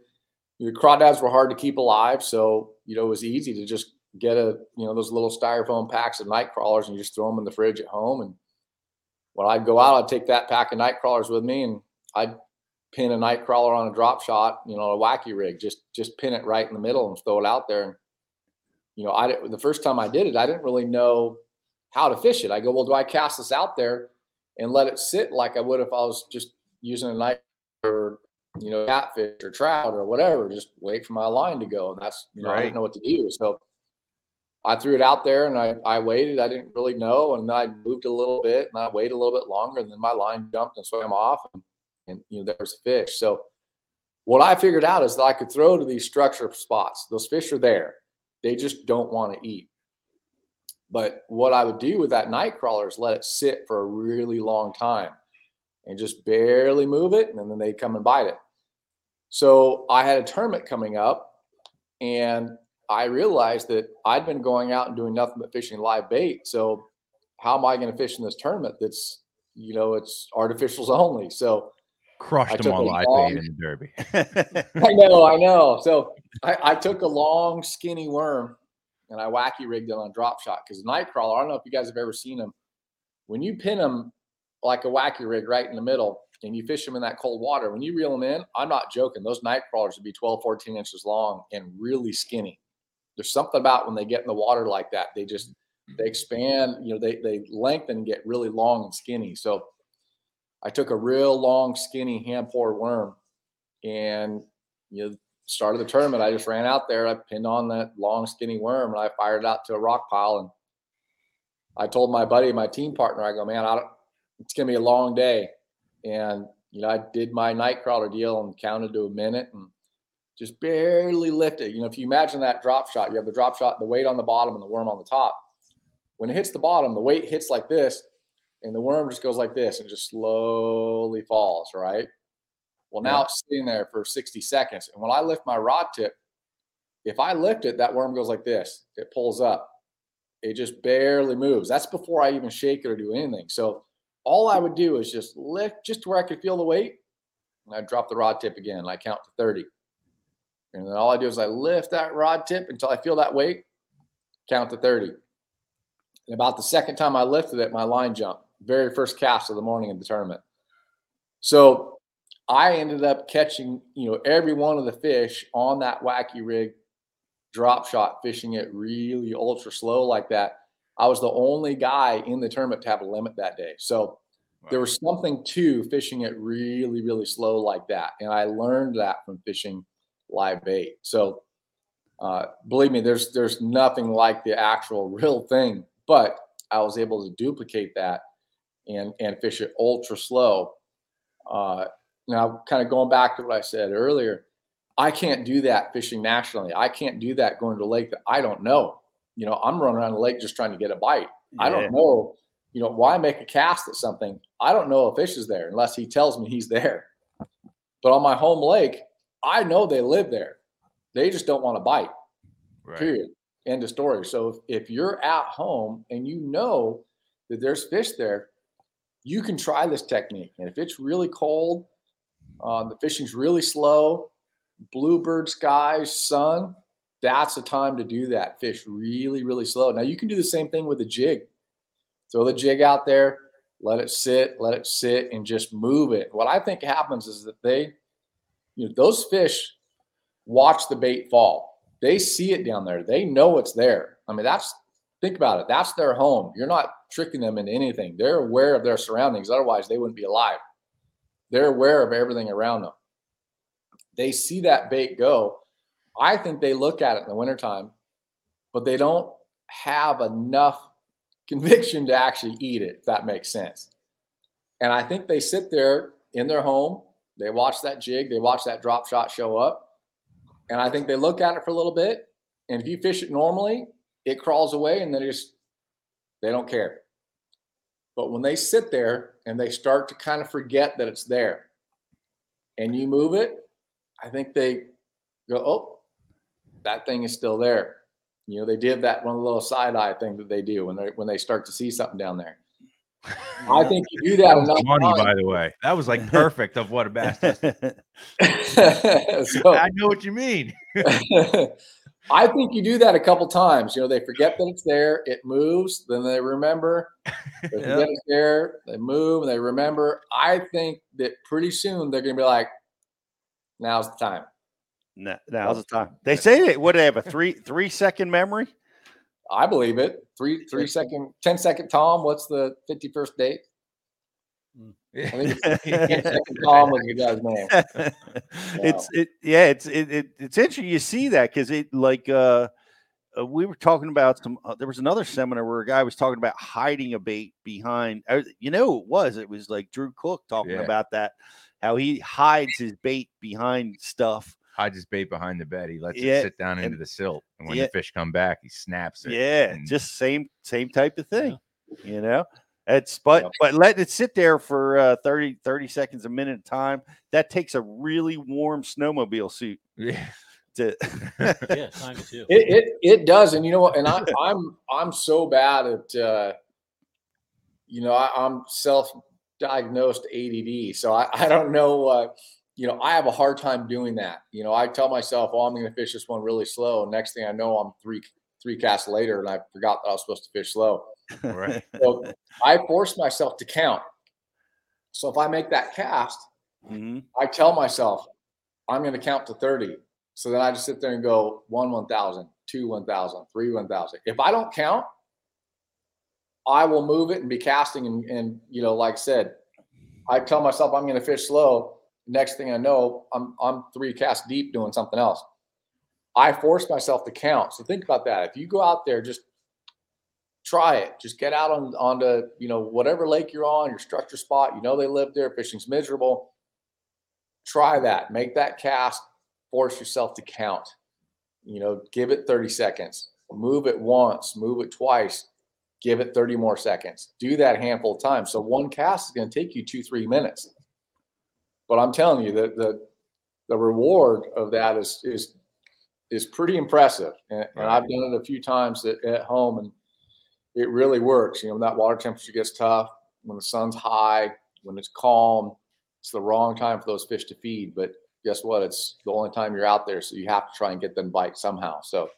the crawdads were hard to keep alive, so you know it was easy to just get a you know those little styrofoam packs of night crawlers and you just throw them in the fridge at home. And when I'd go out, I'd take that pack of night crawlers with me and I'd pin a night crawler on a drop shot, you know, a wacky rig, just just pin it right in the middle and throw it out there. And you know, I the first time I did it, I didn't really know how to fish it. I go, well, do I cast this out there and let it sit like I would if I was just using a knife or you know catfish or trout or whatever. Just wait for my line to go. And that's you know I didn't know what to do. So I threw it out there and I, I waited. I didn't really know. And I moved a little bit and I waited a little bit longer. And then my line jumped and swam off. And, and you know, there was a fish. So what I figured out is that I could throw to these structure spots. Those fish are there. They just don't want to eat. But what I would do with that night crawler is let it sit for a really long time and just barely move it. And then they come and bite it. So I had a tournament coming up and I realized that I'd been going out and doing nothing but fishing live bait. So how am I going to fish in this tournament that's, you know, it's artificials only. So I Crushed them all live long- bait in the derby. I know, I know. So I, I took a long, skinny worm and I wacky rigged it on a drop shot because Nightcrawler, I don't know if you guys have ever seen them. When you pin them like a wacky rig right in the middle and you fish them in that cold water, when you reel them in, I'm not joking. Those night crawlers would be 12, 14 inches long and really skinny. There's something about when they get in the water like that, they just they mm-hmm. expand, you know, they they lengthen and get really long and skinny. So I took a real long, skinny hand poured worm and you know, started the tournament. I just ran out there, I pinned on that long, skinny worm, and I fired it out to a rock pile. And I told my buddy, my team partner, I go, man, I don't, it's gonna be a long day. And you know, I did my night crawler deal and counted to a minute and just barely lifted. You know, if you imagine that drop shot, you have the drop shot, the weight on the bottom, and the worm on the top. When it hits the bottom, the weight hits like this, and the worm just goes like this and just slowly falls, right? Well, now Yeah. it's sitting there for 60 seconds. And when I lift my rod tip, if I lift it, that worm goes like this. It pulls up. It just barely moves. That's before I even shake it or do anything. So all I would do is just lift just to where I could feel the weight. And I drop the rod tip again. And I count to 30. And then all I do is I lift that rod tip until I feel that weight, count to 30. And about the second time I lifted it, my line jumped. Very first cast of the morning of the tournament. So I ended up catching, you know, every one of the fish on that wacky rig drop shot, fishing it really ultra slow like that. I was the only guy in the tournament to have a limit that day. So there was something to fishing it really, really slow like that. And I learned that from fishing live bait. So uh, believe me, there's there's nothing like the actual real thing, but I was able to duplicate that and and fish it ultra slow. Uh, now, kind of going back to what I said earlier, I can't do that fishing nationally. I can't do that going to a lake that I don't know. You know, I'm running around the lake just trying to get a bite. I don't know. You know, why make a cast at something? I don't know if fish is there unless he tells me he's there. But on my home lake, I know they live there. They just don't want to bite. Period. End of story. So if, if you're at home and you know that there's fish there, you can try this technique. And if it's really cold, uh, the fishing's really slow, bluebird skies, sun, that's the time to do that. Fish really, really slow. Now you can do the same thing with a jig. Throw the jig out there, let it sit, let it sit, and just move it. What I think happens is that they, you know, those fish watch the bait fall. They see it down there. They know it's there. I mean, that's think about it. That's their home. You're not tricking them into anything. They're aware of their surroundings. Otherwise, they wouldn't be alive. They're aware of everything around them. They see that bait go. I think they look at it in the wintertime, but they don't have enough conviction to actually eat it, if that makes sense. And I think they sit there in their home, they watch that jig, they watch that drop shot show up, and I think they look at it for a little bit. And if you fish it normally, it crawls away and they just they don't care. But when they sit there and they start to kind of forget that it's there and you move it, I think they go, oh, that thing is still there. You know, they did that one little side eye thing that they do when they when they start to see something down there. I think you do that, That was enough funny, times- by the way. That was like perfect of what a bass does. So- I know what you mean. I think you do that a couple times. You know, they forget that it's there, it moves, then they remember. They forget Yep. it's there, they move, and they remember. I think that pretty soon they're going to be like, now's the time. Now, now's the time. They say they would they have a three three second memory. I believe it. Three three second, 10 second Tom. What's the 51st date? I think it's Tom was your guy's name. it's it yeah it's it, it it's interesting you see that because it like uh, uh we were talking about some uh, there was another seminar where a guy was talking about hiding a bait behind uh, you know it was it was like Drew Cook talking Yeah. about that how he hides his bait behind stuff hides his bait behind the bed. He lets Yeah, it sit down into the silt, and when yeah. the fish come back, he snaps it. yeah and- just same same type of thing you know it's but but letting it sit there for uh 30 30 seconds a minute at time that takes a really warm snowmobile suit yeah to yeah, time too. It, it it does, and you know what? And I, I'm I'm so bad at, uh, you know, I, I'm self-diagnosed ADD, so I, I don't know. Uh, you know, I have a hard time doing that. You know, I tell myself, "Oh, I'm going to fish this one really slow." And next thing I know, I'm three three casts later, and I forgot that I was supposed to fish slow. right. So I force myself to count. So if I make that cast, Mhm. I tell myself I'm going to count to 30. So then I just sit there and go one 1,000, two 1,000, three 1,000. If I don't count, I will move it and be casting. And, and you know, like I said, I tell myself I'm going to fish slow. Next thing I know, I'm, I'm three casts deep doing something else. I force myself to count. So think about that. If you go out there, just try it. Just get out on onto you know whatever lake you're on, your structure spot. You know they live there. Fishing's miserable. Try that. Make that cast. Force yourself to count. You know, give it 30 seconds. Move it once. Move it twice. Give it 30 more seconds. Do that handful of times. So one cast is going to take you two, three minutes. But I'm telling you that the the reward of that is is is pretty impressive. And, and I've done it a few times at, at home, and it really works. You know, when that water temperature gets tough, when the sun's high, when it's calm, it's the wrong time for those fish to feed. But guess what? It's the only time you're out there, so you have to try and get them bite somehow. So,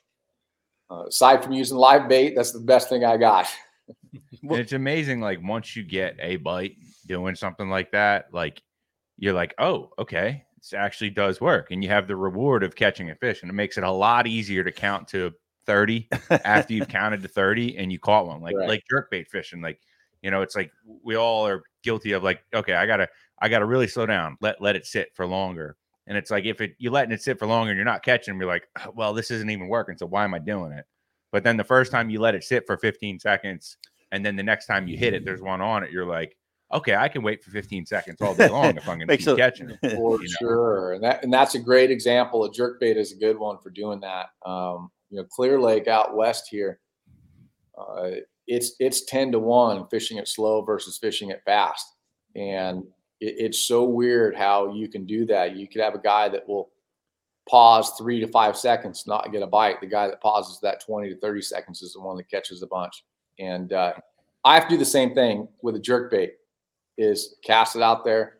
uh, aside from using live bait, that's the best thing I got. It's amazing like once you get a bite doing something like that like you're like oh okay this actually does work and you have the reward of catching a fish and it makes it a lot easier to count to 30 after you've counted to 30 and you caught one like Right. like jerkbait fishing like you know it's like we all are guilty of like okay i gotta i gotta really slow down let let it sit for longer and it's like if it you letting it sit for longer and you're not catching you're like "Oh, well this isn't even working so why am i doing it but then the first time you let it sit for 15 seconds, and then the next time you hit it, there's mm. one on it. You're like, okay, I can wait for 15 seconds all day long if I'm going to keep a- catching it. for you know? sure. And that and that's a great example. A jerk bait is a good one for doing that. Um, you know, Clear Lake out west here, uh, it's it's ten to one fishing it slow versus fishing it fast, and it, it's so weird how you can do that. You could have a guy that will pause three to five seconds, not get a bite. The guy that pauses that twenty to thirty seconds is the one that catches a bunch. And uh, I have to do the same thing with a jerkbait. Is cast it out there,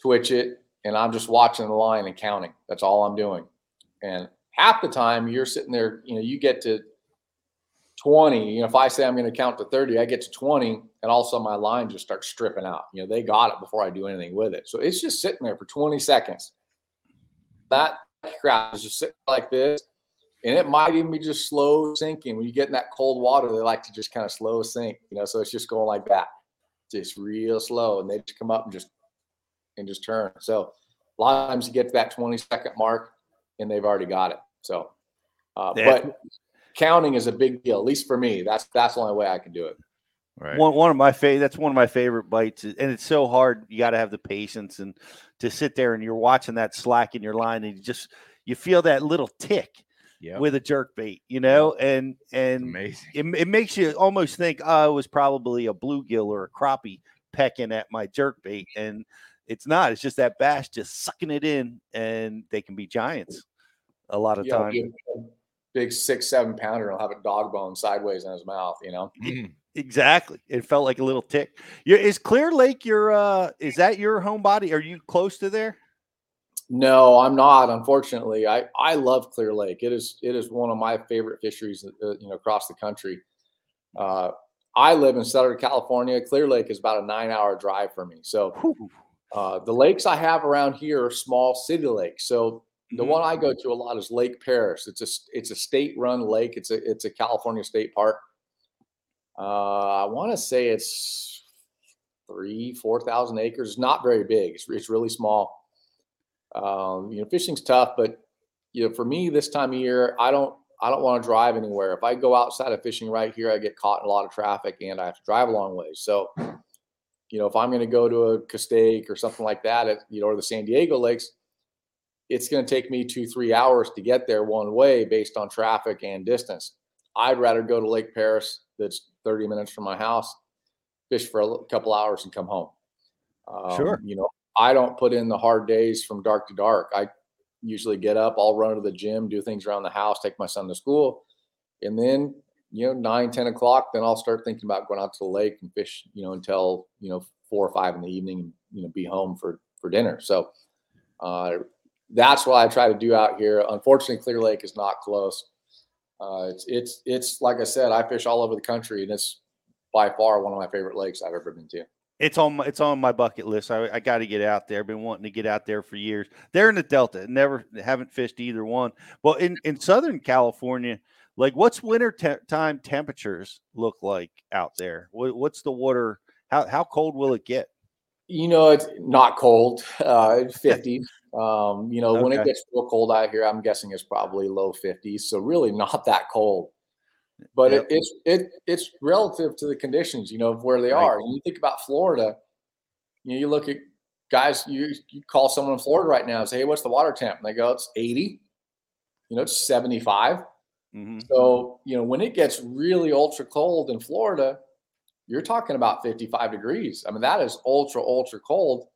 twitch it, and I'm just watching the line and counting. That's all I'm doing. And half the time you're sitting there, you know, you get to 20. You know, if I say I'm going to count to 30, I get to 20, and all of a sudden my line just starts stripping out. You know, they got it before I do anything with it. So it's just sitting there for 20 seconds. That crap is just sitting like this. And it might even be just slow sinking. When you get in that cold water, they like to just kind of slow sink, you know, so it's just going like that, just real slow. And they just come up and just and just turn. So a lot of times you get to that 20 second mark and they've already got it. So, uh, Yeah. but counting is a big deal, at least for me. That's that's the only way I can do it. Right. One one of my favorite. That's one of my favorite bites, and it's so hard. You got to have the patience and to sit there and you're watching that slack in your line, and you just you feel that little tick Yep. with a jerk bait, you know, and and it, it makes you almost think, oh, it was probably a bluegill or a crappie pecking at my jerk bait, and it's not. It's just that bass just sucking it in, and they can be giants a lot of You know, times. big, big six, seven pounder will have a dog bone sideways in his mouth, you know. Mhm. Exactly. It felt like a little tick. Is Clear Lake your uh is that your home body? Are you close to there? No, I'm not. Unfortunately, I I love Clear Lake. It is it is one of my favorite fisheries, uh, you know, across the country. Uh, I live in Southern California. Clear Lake is about a nine hour drive for me. So uh, the lakes I have around here are small city lakes. So the Mhm. one I go to a lot is Lake Perris. It's a it's a state run lake. It's a it's a California state park. Uh, I want to say it's three, four thousand acres. It's not very big. It's, it's really small. Um, you know, fishing's tough, but you know, for me this time of year, I don't I don't want to drive anywhere. If I go outside of fishing right here, I get caught in a lot of traffic and I have to drive a long way. So, you know, if I'm going to go to a Castaic or something like that, at, you know, or the San Diego lakes, it's going to take me two, three hours to get there one way based on traffic and distance. I'd rather go to Lake Perris, that's 30 minutes from my house, fish for a couple hours and come home. Um, Sure. You know, I don't put in the hard days from dark to dark. I usually get up, I'll run to the gym, do things around the house, take my son to school. And then, you know, nine, 10 o'clock, then I'll start thinking about going out to the lake and fish, you know, until, you know, four or five in the evening and, you know, be home for, for dinner. So, uh, that's what I try to do out here. Unfortunately, Clear Lake is not close. Uh, it's, it's, it's like I said, I fish all over the country and it's by far one of my favorite lakes I've ever been to. It's on my it's on my bucket list. I, I got to get out there. I've been wanting to get out there for years. They're in the Delta. Never haven't fished either one. Well, in in Southern California, like what's winter te- time temperatures look like out there? What, what's the water? How how cold will it get? You know, it's not cold, uh, 50s. Um, you know, when it gets real cold out here, I'm guessing it's probably low 50s. So really not that cold. But Yep. it, it's it it's relative to the conditions, you know, of where they Right. are. When you think about Florida, you know, you look at guys, you you call someone in Florida right now and say, Hey, what's the water temp? And they go, It's 80, you know, it's 75. Mhm. So, you know, when it gets really ultra cold in Florida, you're talking about 55 degrees. I mean, that is ultra, ultra cold.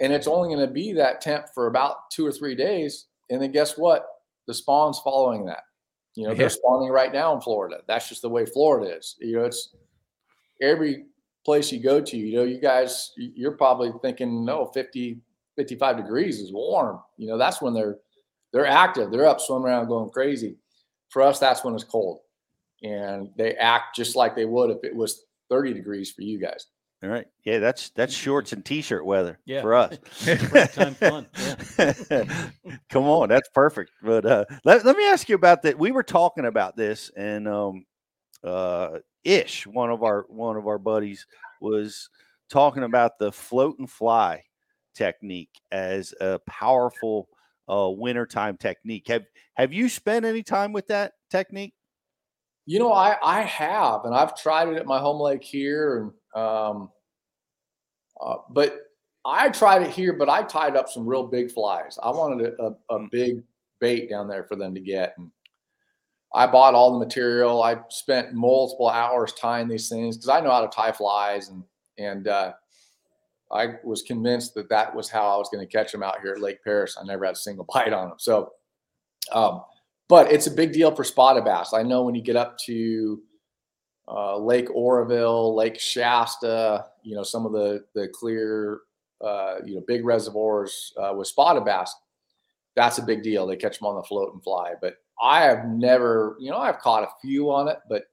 And it's only going to be that temp for about two or three days. And then guess what? The spawn's following that. You know, Yeah. they're spawning right now in Florida. That's just the way Florida is. You know, it's every place you go to, you know, you guys, you're probably thinking, no, 50, 55 degrees is warm. You know, that's when they're they're active. They're up swimming around going crazy. For us, that's when it's cold. And they act just like they would if it was 30 degrees for you guys. All right. Yeah, that's that's shorts and t-shirt weather Yeah. for us. Springtime fun. Come on, that's perfect. But uh, let, let me ask you about that. We were talking about this, and um, uh, Ish, one of our one of our buddies, was talking about the float and fly technique as a powerful uh, wintertime technique. Have have you spent any time with that technique? You know, I I have, and I've tried it at my home lake here, and um, uh, but I tried it here, but I tied up some real big flies. I wanted a, a, a big bait down there for them to get, and I bought all the material. I spent multiple hours tying these things because I know how to tie flies, and and uh, I was convinced that that was how I was going to catch them out here at Lake Perris. I never had a single bite on them, so. Um, but it's a big deal for spotted bass. I know when you get up to uh, Lake Oroville, Lake Shasta, you know some of the the clear, uh, you know, big reservoirs uh, with spotted bass. That's a big deal. They catch them on the float and fly. But I have never, you know, I've caught a few on it, but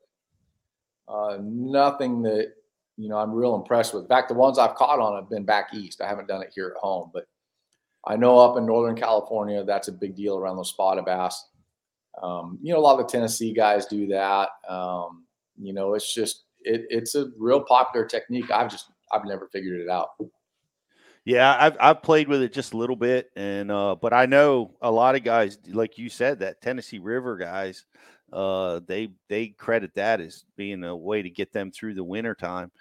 uh, nothing that you know I'm real impressed with. In fact, the ones I've caught on have been back east. I haven't done it here at home, but I know up in Northern California that's a big deal around those spotted bass. Um, you know, a lot of the Tennessee guys do that. Um, you know, it's just it, it's a real popular technique. I've just I've never figured it out. Yeah, I've I've played with it just a little bit, and uh, but I know a lot of guys, like you said, that Tennessee River guys, uh, they they credit that as being a way to get them through the winter time,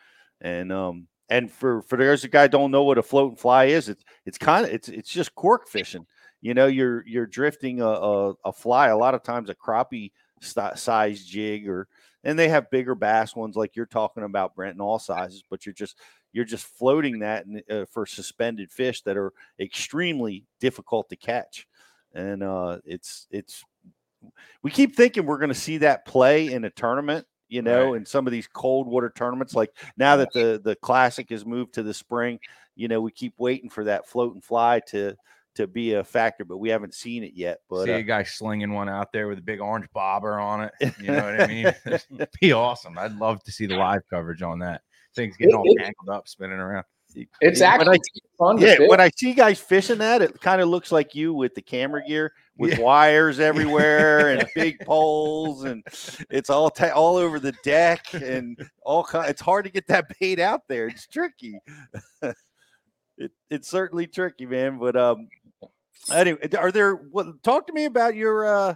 and um and for for those that guy don't know what a float and fly is, it's it's kind of it's it's just cork fishing. You know, you're you're drifting a, a, a fly. A lot of times, a crappie sti- size jig, or and they have bigger bass ones like you're talking about, Brent, in all sizes. But you're just you're just floating that in, uh, for suspended fish that are extremely difficult to catch, and uh, it's it's we keep thinking we're going to see that play in a tournament. You know, in some of these cold water tournaments, like now that the the classic has moved to the spring, you know, we keep waiting for that float and fly to to be a factor, but we haven't seen it yet. But See uh, a guy slinging one out there with a big orange bobber on it. You know what I mean? It'd be awesome. I'd love to see the live coverage on that. Things getting all It- it- tangled up, spinning around. It's when actually I, fun yeah, fish. when I see guys fishing that, it kind of looks like you with the camera gear with wires everywhere and big poles, and it's all ta- all over the deck and all kind. It's hard to get that bait out there. It's tricky. it, it's certainly tricky, man. But um, anyway, are there? What, talk to me about your uh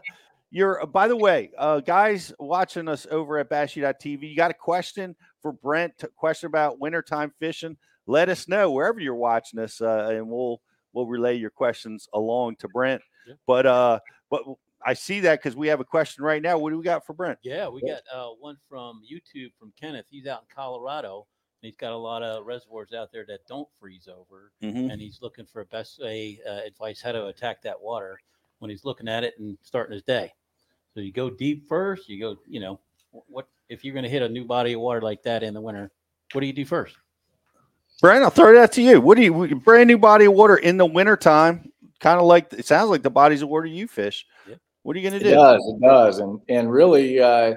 your. By the way, uh, guys watching us over at bassu.tv, you got a question for Brent? Question about wintertime fishing? Let us know wherever you're watching us, uh, and we'll we'll relay your questions along to Brent. But uh, but I see that because we have a question right now. What do we got for Brent? Yeah, we got uh, one from YouTube from Kenneth. He's out in Colorado. And he's got a lot of reservoirs out there that don't freeze over, Mhm. and he's looking for a best way uh, advice how to attack that water when he's looking at it and starting his day. So you go deep first. You go, you know, what if you're going to hit a new body of water like that in the winter? What do you do first? Brian, I'll throw that to you. What do you brand new body of water in the wintertime? Kind of like it sounds like the bodies of water you fish. What are you going to It do? does. It does. And and really, uh,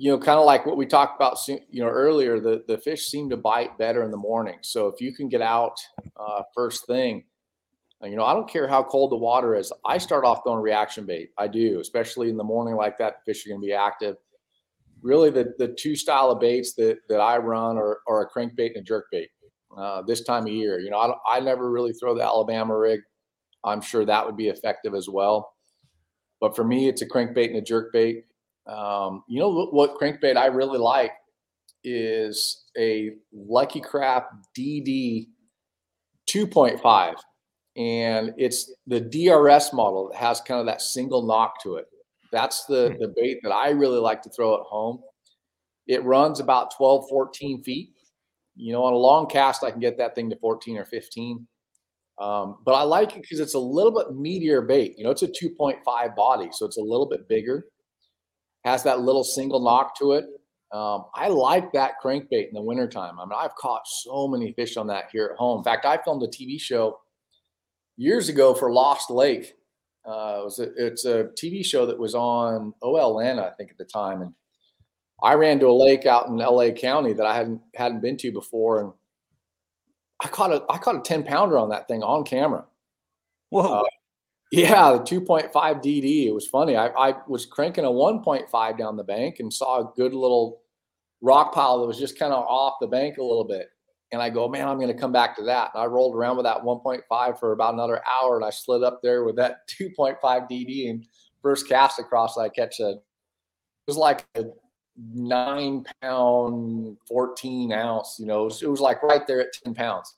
you know, kind of like what we talked about, you know, earlier. The the fish seem to bite better in the morning. So if you can get out uh, first thing, uh, you know, I don't care how cold the water is. I start off throwing reaction bait. I do, especially in the morning like that. The fish are going to be active. Really, the the two style of baits that that I run are, are a crankbait and a jerkbait. Uh, this time of year, you know, I, I never really throw the Alabama rig. I'm sure that would be effective as well. But for me, it's a crankbait and a jerkbait. Um, you know what, what crankbait I really like is a Lucky Craft DD 2.5, and it's the DRS model that has kind of that single knock to it. That's the the bait that I really like to throw at home. It runs about 12, 14 feet. You know, on a long cast, I can get that thing to 14 or 15. Um, but I like it because it's a little bit meatier bait. You know, it's a 2.5 body, so it's a little bit bigger. Has that little single knock to it. Um, I like that crankbait in the wintertime. I mean, I've caught so many fish on that here at home. In fact, I filmed a TV show years ago for Lost Lake. Uh, it was a, it's a TV show that was on OL Atlanta, I think, at the time. And I ran to a lake out in LA County that I hadn't hadn't been to before, and I caught a I caught a 10 pounder on that thing on camera. Whoa. Uh, yeah, the 2.5 DD. It was funny. I, I was cranking a 1.5 down the bank and saw a good little rock pile that was just kind of off the bank a little bit. And I go, man, I'm going to come back to that. And I rolled around with that 1.5 for about another hour, and I slid up there with that 2.5 DD and first cast across. I catch a. It was like a nine pound, 14 ounce. You know, it was, it was like right there at 10 pounds.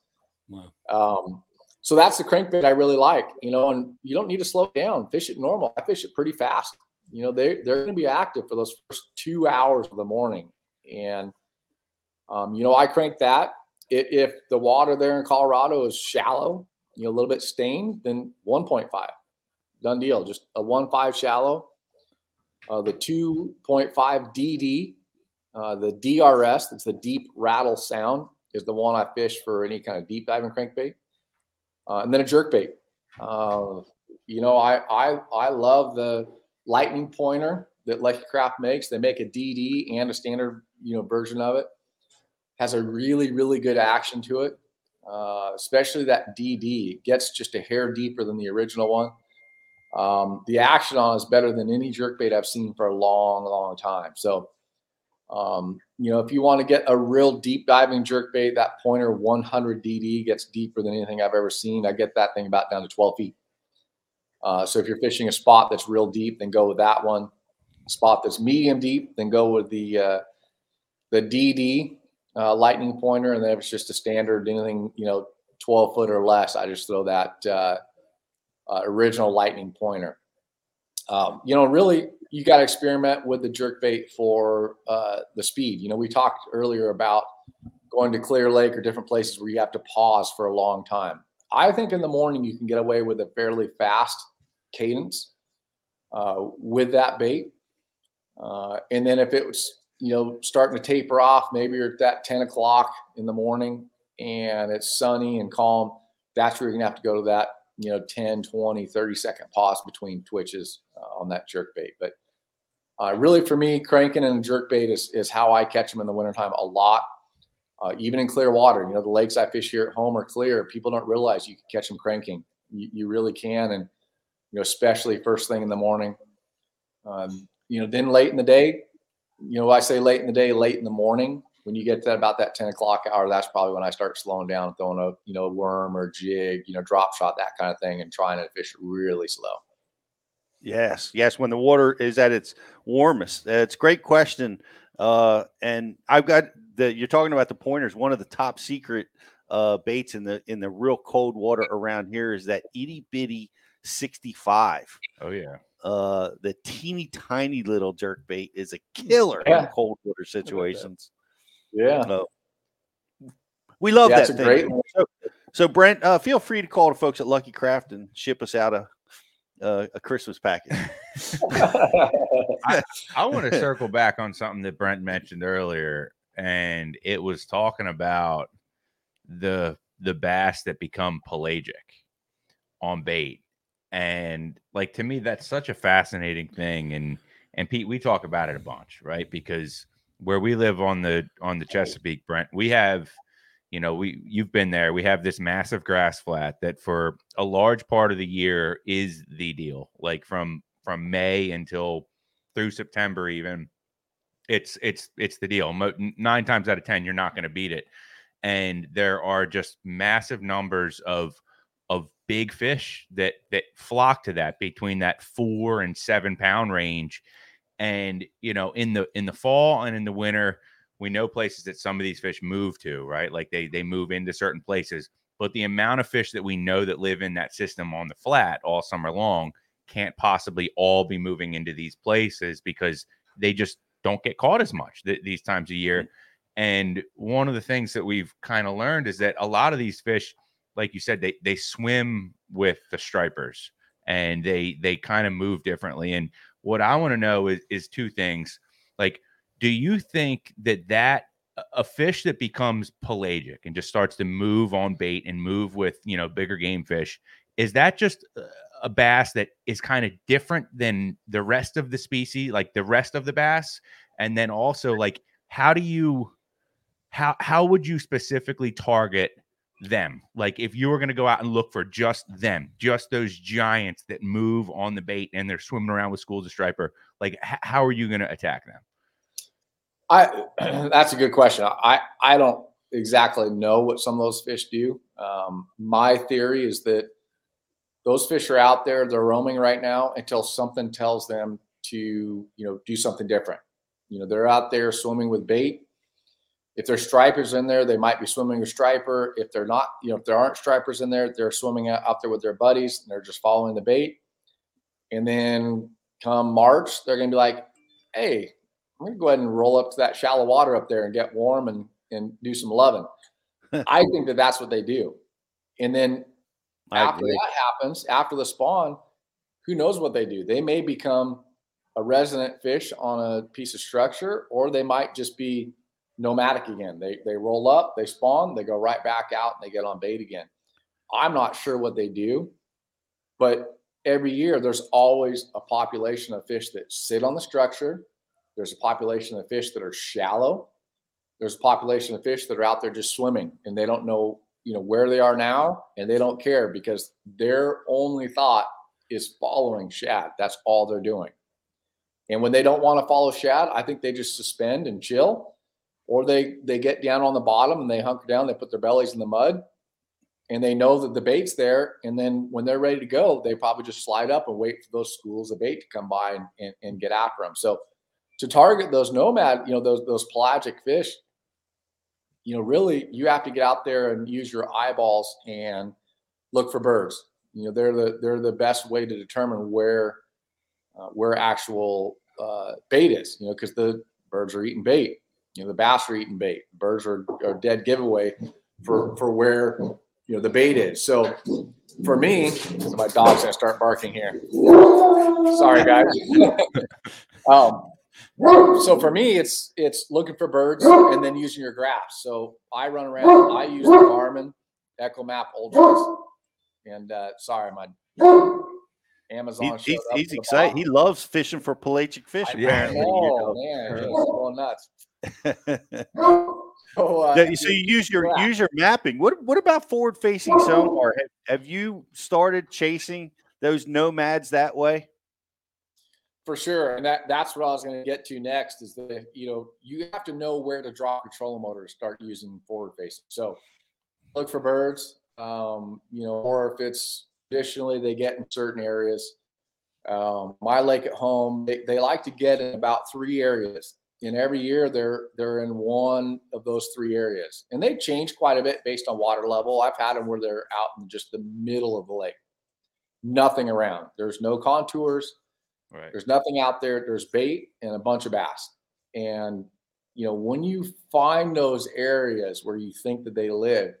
Wow. Um, so that's the crankbait I really like, you know, and you don't need to slow down. Fish it normal. I fish it pretty fast. You know, they they're going to be active for those first two hours of the morning, and um, you know, I crank that. If, if the water there in Colorado is shallow, you know, a little bit stained, then 1.5, done deal. Just a 1.5 shallow. Uh, the 2.5 DD, uh, the DRS, that's the deep rattle sound, is the one I fish for any kind of deep diving crankbait uh, and then a jerk bait. Uh, you know, I I I love the lightning pointer that Lucky Craft makes. They make a DD and a standard you know version of it. Has a really really good action to it, uh, especially that DD. It gets just a hair deeper than the original one. Um, the action on is better than any jerk bait I've seen for a long long time. So. Um, you know, if you want to get a real deep diving jerk bait, that pointer 100 DD gets deeper than anything I've ever seen. I get that thing about down to 12 feet. Uh, so if you're fishing a spot that's real deep, then go with that one. spot that's medium deep, then go with the uh, the DD uh, lightning pointer. And then if it's just a standard anything, you know, 12 foot or less, I just throw that uh, uh, original lightning pointer. Um, you know, really, you got to experiment with the jerk bait for uh, the speed. You know, we talked earlier about going to Clear Lake or different places where you have to pause for a long time. I think in the morning you can get away with a fairly fast cadence uh, with that bait. Uh, and then if it was, you know, starting to taper off, maybe you're at that 10 o'clock in the morning and it's sunny and calm, that's where you're going to have to go to that you know 10 20 30 second pause between twitches on that jerk bait but uh, really for me cranking and jerk bait is, is how i catch them in the wintertime a lot Uh, even in clear water, you know, the lakes I fish here at home are clear. People don't realize you can catch them cranking. You, you really can, and you know, especially first thing in the morning. Um, you know, then late in the day, you know, I say late in the day, late in the morning. When you get to that, about that ten o'clock hour, that's probably when I start slowing down, throwing a you know worm or jig, you know, drop shot, that kind of thing, and trying to fish really slow. Yes, yes. When the water is at its warmest, it's a great question. Uh, and I've got the you're talking about the pointers. One of the top secret uh, baits in the in the real cold water around here is that itty bitty 65. Oh yeah. Uh, the teeny tiny little jerk bait is a killer Yeah. in cold water situations. Yeah. So, we love Yeah, that it's a thing. great one. So, so Brent, uh, feel free to call the folks at Lucky Craft and ship us out a uh, a Christmas package. I, I want to circle back on something that Brent mentioned earlier, and it was talking about the the bass that become pelagic on bait. And like to me, that's such a fascinating thing. And and Pete, we talk about it a bunch, right? Because where we live on the on the Chesapeake, Brent, we have you know we you've been there we have this massive grass flat that for a large part of the year is the deal like from from may until through september even it's it's it's the deal. Nine times out of ten you're not going to beat it. And there are just massive numbers of of big fish that that flock to that between that four and seven pound range. And you know in the in the fall and in the winter we know places that some of these fish move to right? Like they they move into certain places but the amount of fish that we know that live in that system on the flat all summer long can't possibly all be moving into these places because they just don't get caught as much th- these times a year. Mm-hmm. And one of the things that we've kind of learned is that a lot of these fish like you said they they swim with the stripers and they they kind of move differently. And what i want to know is is two things. Like do you think that that a- fish that becomes pelagic and just starts to move on bait and move with you know bigger game fish is that just a- a bass that is kind of different than the rest of the species like the rest of the bass? And then also like how do you how how would you specifically target them? Like if you were going to go out and look for just them just those giants that move on the bait and they're swimming around with schools of striper like h- how are you going to attack them I that's a good question. I I don't exactly know what some of those fish do. Um, my theory is that those fish are out there, they're roaming right now until something tells them to you know do something different. You know, they're out there swimming with bait. If there's stripers in there, they might be swimming with striper. If they're not, you know, if there aren't stripers in there, they're swimming out, there with their buddies and they're just following the bait. And then come March, they're gonna be like, hey, I'm gonna go ahead and roll up to that shallow water up there and get warm and and do some loving. I think that that's what they do. And then I after agree. that happens, after the spawn, who knows what they do? They may become a resident fish on a piece of structure, or they might just be nomadic again. They they roll up, they spawn, they go right back out, and they get on bait again. I'm not sure what they do, but every year there's always a population of fish that sit on the structure. There's a population of fish that are shallow. There's a population of fish that are out there just swimming and they don't know, you know, where they are now and they don't care because their only thought is following shad. That's all they're doing. And when they don't want to follow shad, I think they just suspend and chill or they they get down on the bottom and they hunker down, they put their bellies in the mud and they know that the bait's there. And then when they're ready to go, they probably just slide up and wait for those schools of bait to come by and, and, and get after them. So to target those nomad, you know, those those pelagic fish, you know, really you have to get out there and use your eyeballs and look for birds. You know, they're the they're the best way to determine where uh, where actual uh, bait is. You know, because the birds are eating bait. You know, the bass are eating bait. Birds are, are dead giveaway for for where you know the bait is. So for me, my dog's gonna start barking here. Sorry, guys. um, so for me, it's it's looking for birds and then using your graphs. So I run around. I use the Garmin ECHOMAP Ultras. And uh, sorry, my Amazon. He- he's he's excited. bottom. He loves fishing for pelagic fish. I Apparently, you know, know. man, just going nuts. So uh, That- so you use your yeah. use your mapping. What what about forward facing sonar? Have, have you started chasing those nomads that way? For sure, and that that's what I was going to get to next. Is that you know you have to know where to drop your trolling motor to start using forward facing. So look for birds, um, you know, or if it's traditionally they get in certain areas. Um, my lake at home, they, they like to get in about three areas, and every year they're they're in one of those three areas, and they change quite a bit based on water level. I've had them where they're out in just the middle of the lake, nothing around. There's no contours. Right. There's nothing out there. There's bait and a bunch of bass. And you know, when you find those areas where you think that they live,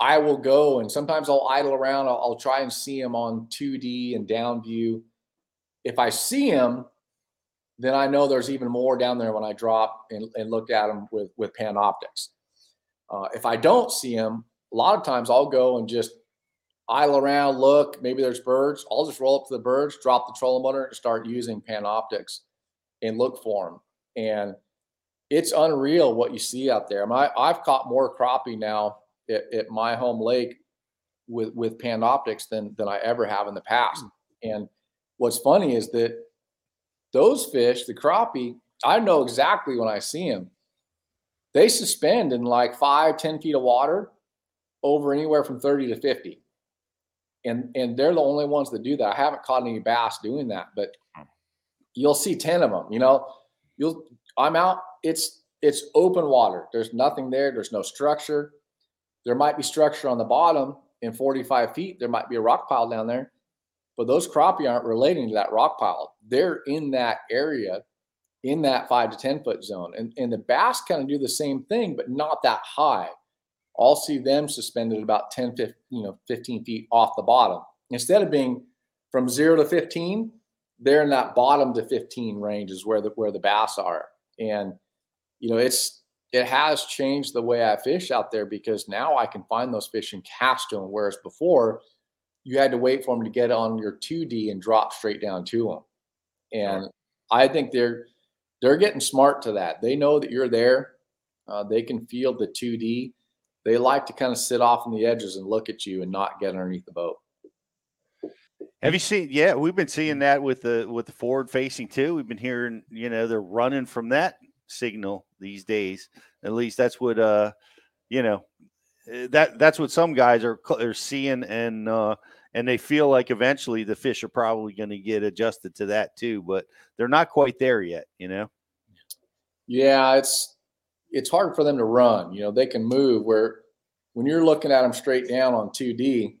I will go and sometimes I'll idle around. I'll, I'll try and see them on 2D and down view. If I see them, then I know there's even more down there when I drop and, and look at them with with Panoptix. Uh, if I don't see them, a lot of times I'll go and just idle around, look, maybe there's birds. I'll just roll up to the birds, drop the trolling motor, and start using Panoptix and look for them. And it's unreal what you see out there. I, I've caught more crappie now at, at my home lake with with Panoptix than than I ever have in the past. Mm. And what's funny is that those fish, the crappie, I know exactly when I see them. They suspend in like five, 10 feet of water over anywhere from 30 to 50 and and they're the only ones that do that. I haven't caught any bass doing that, but hmm. you'll see 10 of them, you know. You'll I'm out, it's it's open water. There's nothing there, there's no structure. There might be structure on the bottom in 45 feet, there might be a rock pile down there, but those crappie aren't relating to that rock pile. They're in that area in that five to 10 foot zone. And and the bass kind of do the same thing, but not that high. I'll see them suspended about 10, 15, you know, 15 feet off the bottom. Instead of being from zero to 15, they're in that bottom to 15 range is where the where the bass are. And you know, it's it has changed the way I fish out there because now I can find those fish and cast them, whereas before you had to wait for them to get on your 2D and drop straight down to them. And I think they're they're getting smart to that. They know that you're there. Uh, they can feel the 2D they like to kind of sit off on the edges and look at you and not get underneath the boat. Have you seen? Yeah, we've been seeing that with the with the forward facing too. We've been hearing, you know, they're running from that signal these days. At least that's what uh, you know, eh, that that's what some guys are are seeing, and uh, and they feel like eventually the fish are probably going to get adjusted to that too, but they're not quite there yet. You know. Yeah, it's it's hard for them to run. You know, they can move where when you're looking at them straight down on 2D,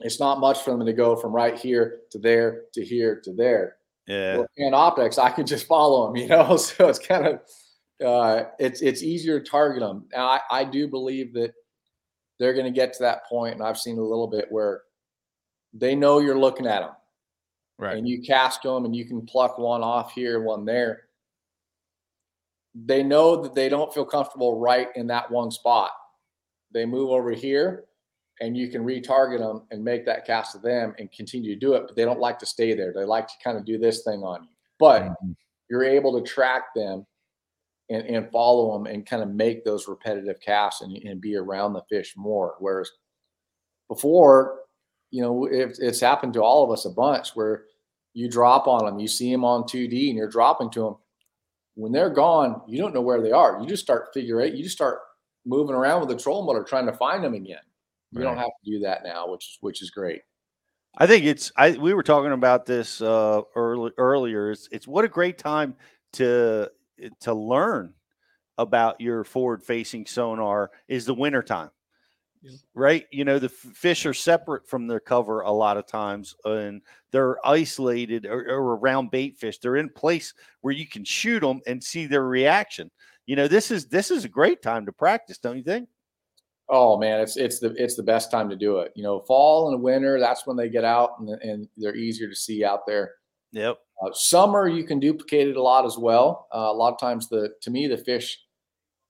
it's not much for them to go from right here to there to here to there. Yeah. Well, in optics, I can just follow them, you know. So it's kind of uh, it's it's easier to target them. Now, I, I do believe that they're going to get to that point, and I've seen a little bit where they know you're looking at them, right? And you cast them, and you can pluck one off here, one there. They know that they don't feel comfortable right in that one spot. They move over here, and you can retarget them and make that cast to them and continue to do it. But they don't like to stay there. They like to kind of do this thing on you. But Mm-hmm. you're able to track them and, and follow them and kind of make those repetitive casts and, and be around the fish more. Whereas before, you know, it, it's happened to all of us a bunch where you drop on them, you see them on 2D and you're dropping to them. When they're gone, you don't know where they are. You just start figure eight, you just start moving around with the troll motor trying to find them again. You don't have to do that now, which is which is great. I think it's I we were talking about this uh early, earlier. It's it's what a great time to to learn about your forward facing sonar is the winter time. Right? You know, the f- fish are separate from their cover a lot of times and they're isolated or, or around bait fish. They're in place where you can shoot them and see their reaction. You know, this is this is a great time to practice, don't you think? Oh man, it's it's the it's the best time to do it. You know, fall and winter, that's when they get out and, and they're easier to see out there. Yep. Uh, summer, you can duplicate it a lot as well. Uh, a lot of times, the to me, the fish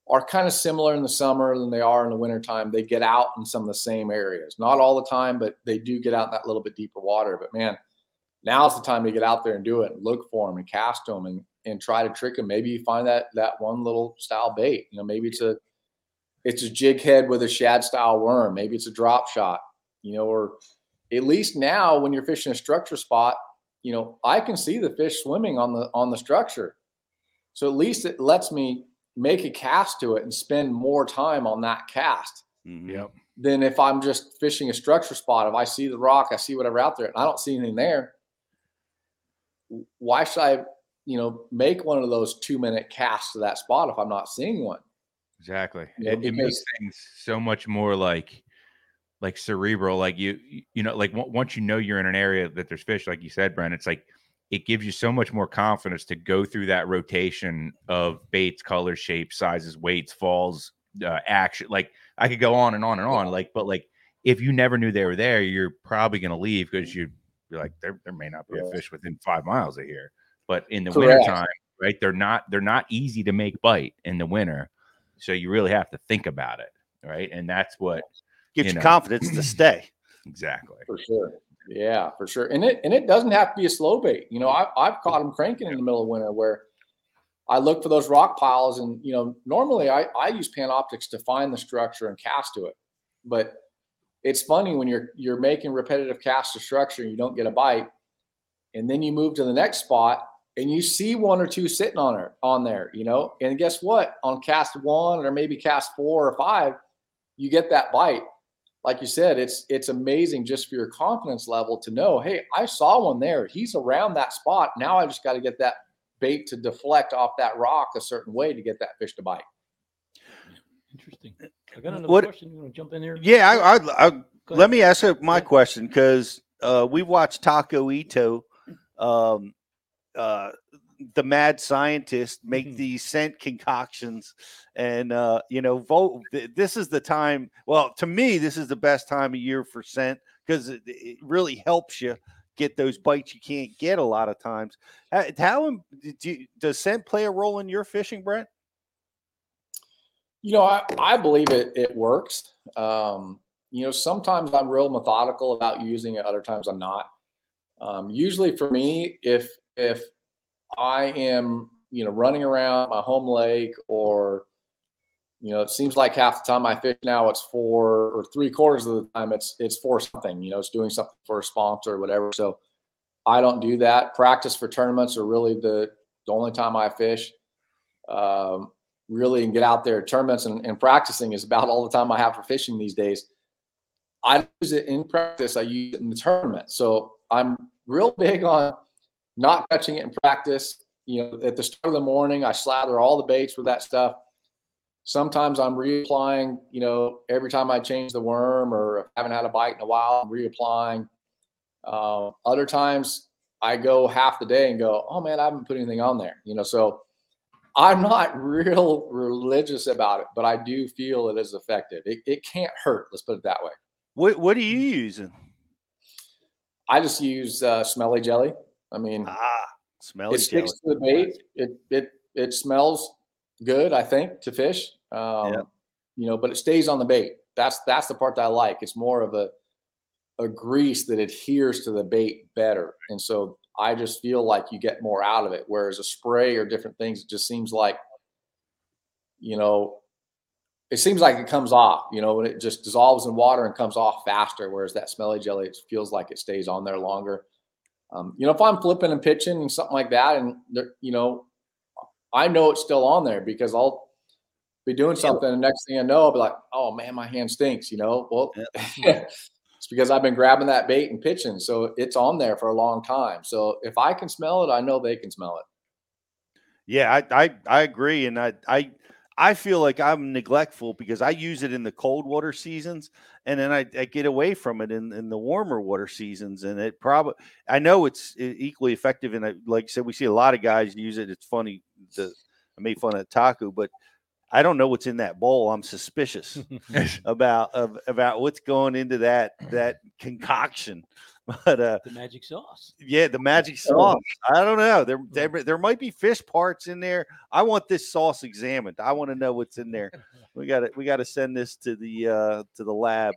are kind of similar in the summer than they are in the wintertime. They get out in some of the same areas. Not all the time, but they do get out in that little bit deeper water. But man, now's the time to get out there and do it and look for them and cast them and, and try to trick them. Maybe you find that that one little style bait. You know, maybe it's a it's a jig head with a shad style worm. Maybe it's a drop shot, you know, or at least now when you're fishing a structure spot, you know, I can see the fish swimming on the on the structure. So at least it lets me make a cast to it and spend more time on that cast. Mm-hmm. Yep. Than if I'm just fishing a structure spot. If I see the rock, I see whatever out there, and I don't see anything there. Why should I, you know, make one of those two minute casts to that spot if I'm not seeing one? Exactly. Yeah, It, it makes things so much more like like cerebral. Like you you- you know, like on- once you know you're in an area that there's fish, like you said, Brent, it's like it gives you so much more confidence to go through that rotation of baits, colors, shapes, sizes, weights, falls, uh, action. Like I could go on and on and on. Like, but like if you never knew they were there, you're probably gonna leave because you you're like there there may not be a fish within five miles of here. But in the Correct. wintertime, right? They're not they're not easy to make bite in the winter. So you really have to think about it, right? And that's what Gives you you know. confidence to stay. exactly. For sure. Yeah, for sure. And it and it doesn't have to be a slow bait. You know, I, I've caught them cranking in the middle of winter where I look for those rock piles, and you know, normally I I use Panoptix to find the structure and cast to it, but it's funny when you're you're making repetitive casts to structure and you don't get a bite, and then you move to the next spot and you see one or two sitting on her on there, you know, and guess what? On cast one or maybe cast four or five, you get that bite like you said, it's it's amazing just for your confidence level to know, hey, I saw one there. He's around that spot. Now I just got to get that bait to deflect off that rock a certain way to get that fish to bite. Interesting. I got another What- question. You want to jump in there? Yeah, I, I, I let me ask my question because uh, we watched Taku Ito, um, uh, the mad scientist, make Mhm. these scent concoctions, and uh, you know, vote. This is the time. Well, to me, this is the best time of year for scent because it, it really helps you get those bites you can't get a lot of times. How, do you- does scent play a role in your fishing, Brent? You know, I, I believe it it works. Um, you know, sometimes I'm real methodical about using it, other times I'm not. Um, usually for me, if if I am, you know, running around my home lake or you know, it seems like half the time I fish now it's for or three quarters of the time it's it's for something, you know, it's doing something for a sponsor or whatever. So I don't do that. Practice for tournaments are really the the only time I fish. Um, really and get out there tournaments and, and practicing is about all the time I have for fishing these days. I use it in practice. I use it in the tournament. So I'm real big on not touching it in practice. You know, at the start of the morning, I slather all the baits with that stuff. Sometimes I'm reapplying, you know, every time I change the worm or haven't had a bite in a while, I'm reapplying. Uh, other times I go half the day and go, oh man, I haven't put anything on there. You know, so I'm not real religious about it, but I do feel it is effective. It, it can't hurt. Let's put it that way. What What are you using? I just use uh, smelly jelly. I mean, Ah, smelly it sticks jelly. to the bait. It it it smells good, I think, to fish. Um, Yeah. You know, but it stays on the bait. That's that's the part that I like. It's more of a a grease that adheres to the bait better, and so I just feel like you get more out of it. Whereas a spray or different things, it just seems like, you know, it seems like it comes off. You know, when it just dissolves in water and comes off faster. Whereas that smelly jelly, it feels like it stays on there longer. Um, you know, if I'm flipping and pitching and something like that, and there, you know, I know it's still on there because I'll be doing something, and next thing I know, I'll be like, "Oh man, my hand stinks." You know, well, it's because I've been grabbing that bait and pitching, so it's on there for a long time. So if I can smell it, I know they can smell it. Yeah, I, I I agree, and I I I feel like I'm neglectful because I use it in the cold water seasons, and then I, I get away from it in, in the warmer water seasons, and it probably I know it's equally effective. And like I said, we see a lot of guys use it. It's funny. The I made fun of Taku, but I don't know what's in that bowl. I'm suspicious about of, about what's going into that that concoction. But uh, the magic sauce. yeah, the magic sauce. I don't know. There, there, there might be fish parts in there. I want this sauce examined. I want to know what's in there. We got to, we got to send this to the, uh, to the lab.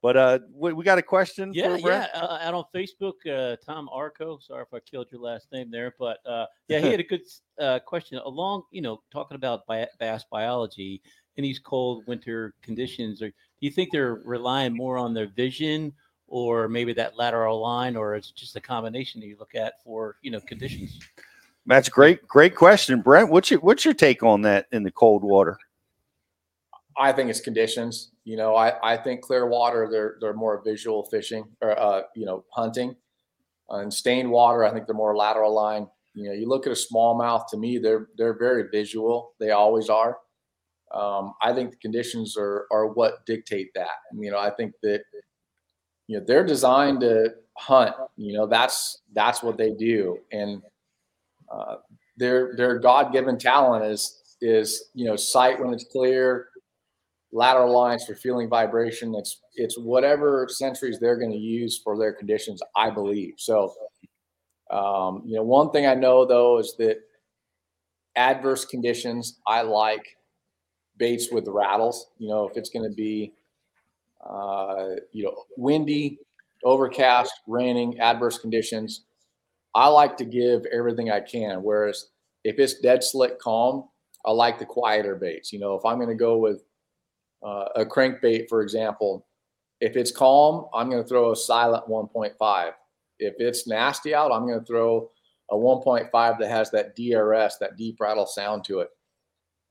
But uh, we, we got a question. Yeah, for Brent? yeah. Uh, out on Facebook, uh, Tom Arco. Sorry if I killed your last name there, but uh, yeah, he had a good uh, question along. You know, talking about bi- bass biology. in these cold winter conditions? Or do you think they're relying more on their vision, or maybe that lateral line, or it's just a combination that you look at for you know conditions? That's great, great question, Brent. What's your what's your take on that in the cold water? I think it's conditions. You know, I, I think clear water they're they're more visual fishing or uh, you know hunting. Uh, and stained water, I think they're more lateral line. You know, you look at a smallmouth. To me, they're they're very visual. They always are. Um, I think the conditions are are what dictate that. You know, I think that you know they're designed to hunt. You know, that's that's what they do, and uh, their their God given talent is is you know sight when it's clear, lateral lines for feeling vibration. It's it's whatever sensories they're going to use for their conditions. I believe so. Um, you know, one thing I know though is that adverse conditions, I like baits with rattles. You know, if it's going to be, uh, you know, windy, overcast, raining, adverse conditions, I like to give everything I can. Whereas if it's dead slick calm, I like the quieter baits. You know, if I'm going to go with uh, a crankbait, for example, if it's calm, I'm going to throw a silent 1.5. If it's nasty out, I'm going to throw a 1.5 that has that DRS, that deep rattle sound to it.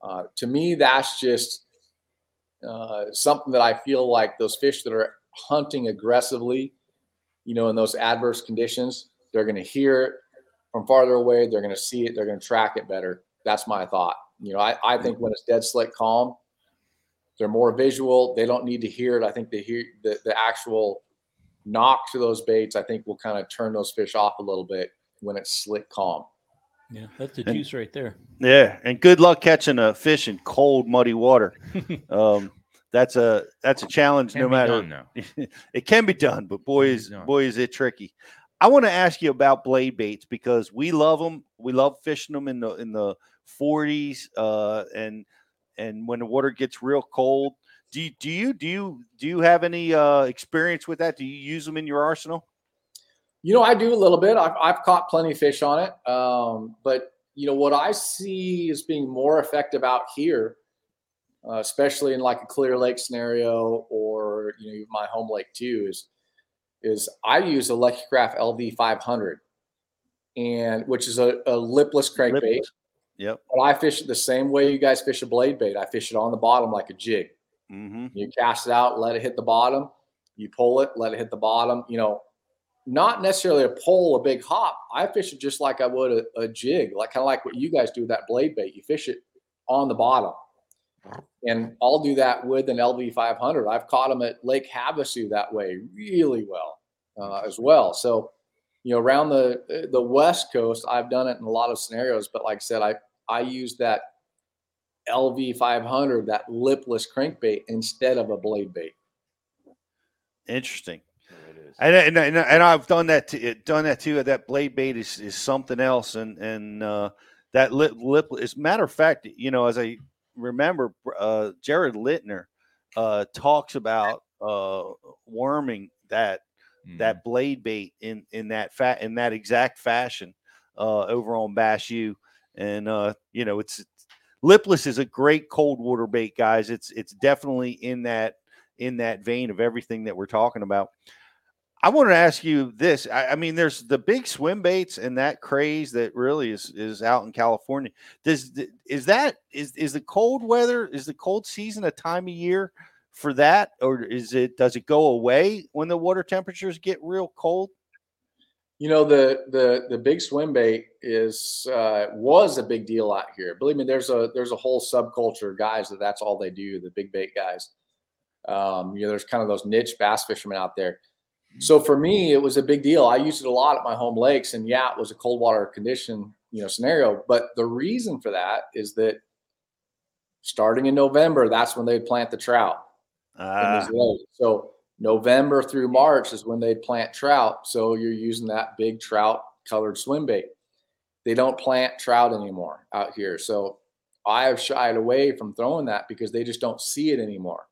Uh, to me, that's just uh, something that I feel like those fish that are hunting aggressively, you know, in those adverse conditions, they're going to hear it from farther away. They're going to see it. They're going to track it better. That's my thought. You know, I, I think when it's dead slick calm, they're more visual. They don't need to hear it. I think they hear the, the actual knock to those baits. I think will kind of turn those fish off a little bit when it's slick calm. Yeah, that's the juice right there. Yeah, and good luck catching a fish in cold, muddy water. um, that's a that's a challenge. No matter done, it can be done, but boy is boy is it tricky. I want to ask you about blade baits because we love them. We love fishing them in the in the 40s, uh, and and when the water gets real cold. Do you, do you do you do you have any uh, experience with that? Do you use them in your arsenal? You know, I do a little bit. I've, I've caught plenty of fish on it. Um, but, you know, what I see as being more effective out here, uh, especially in like a clear lake scenario or, you know, my home lake too, is is I use a Lucky Craft LV 500, and which is a, a lipless crankbait. Lipless. Yep. But I fish it the same way you guys fish a blade bait. I fish it on the bottom like a jig. Mm-hmm. You cast it out, let it hit the bottom. You pull it, let it hit the bottom. You know, not necessarily a pole, a big hop. I fish it just like I would a, a jig, like kind of like what you guys do with that blade bait. You fish it on the bottom. And I'll do that with an LV 500. I've caught them at Lake Havasu that way really well uh, as well. So, you know, around the the West Coast, I've done it in a lot of scenarios. But like I said, I I use that LV 500, that lipless crankbait instead of a blade bait. Interesting. And, and, and, and I've done that to, done that too. That blade bait is, is something else, and and uh, that lip lip. As a matter of fact, you know, as I remember, uh, Jared Lintner uh, talks about uh, worming that that blade bait in in that fat in that exact fashion uh, over on Bass U, and uh, you know, it's lipless is a great cold water bait, guys. It's it's definitely in that in that vein of everything that we're talking about. I want to ask you this. I, I, mean, there's the big swim baits and that craze that really is is out in California. Does is that is is the cold weather is the cold season a time of year for that, or is it does it go away when the water temperatures get real cold? You know the the the big swim bait is uh, was a big deal out here. Believe me, there's a there's a whole subculture of guys that that's all they do. The big bait guys. Um, you know, there's kind of those niche bass fishermen out there so for me, it was a big deal. I used it a lot at my home lakes, and yeah, it was a cold water condition, you know, scenario. But the reason for that is that starting in November, that's when they'd plant the trout. Ah. So November through March is when they'd plant trout. So you're using that big trout colored swim bait. They don't plant trout anymore out here. So I have shied away from throwing that because they just don't see it anymore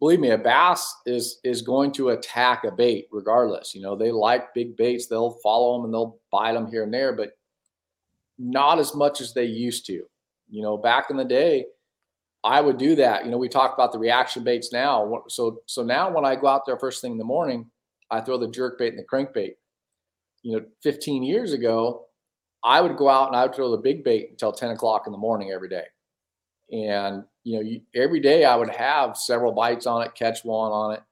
believe me, a bass is is going to attack a bait regardless. You know, they like big baits; they'll follow them and they'll bite them here and there, but not as much as they used to. You know, back in the day, I would do that. You know, we talk about the reaction baits now. So so now when I go out there first thing in the morning, I throw the jerk bait and the crank bait. You know, 15 years ago, I would go out and I would throw the big bait until 10 o'clock in the morning every day. And you know, you, every day I would have several bites on it, catch one on it.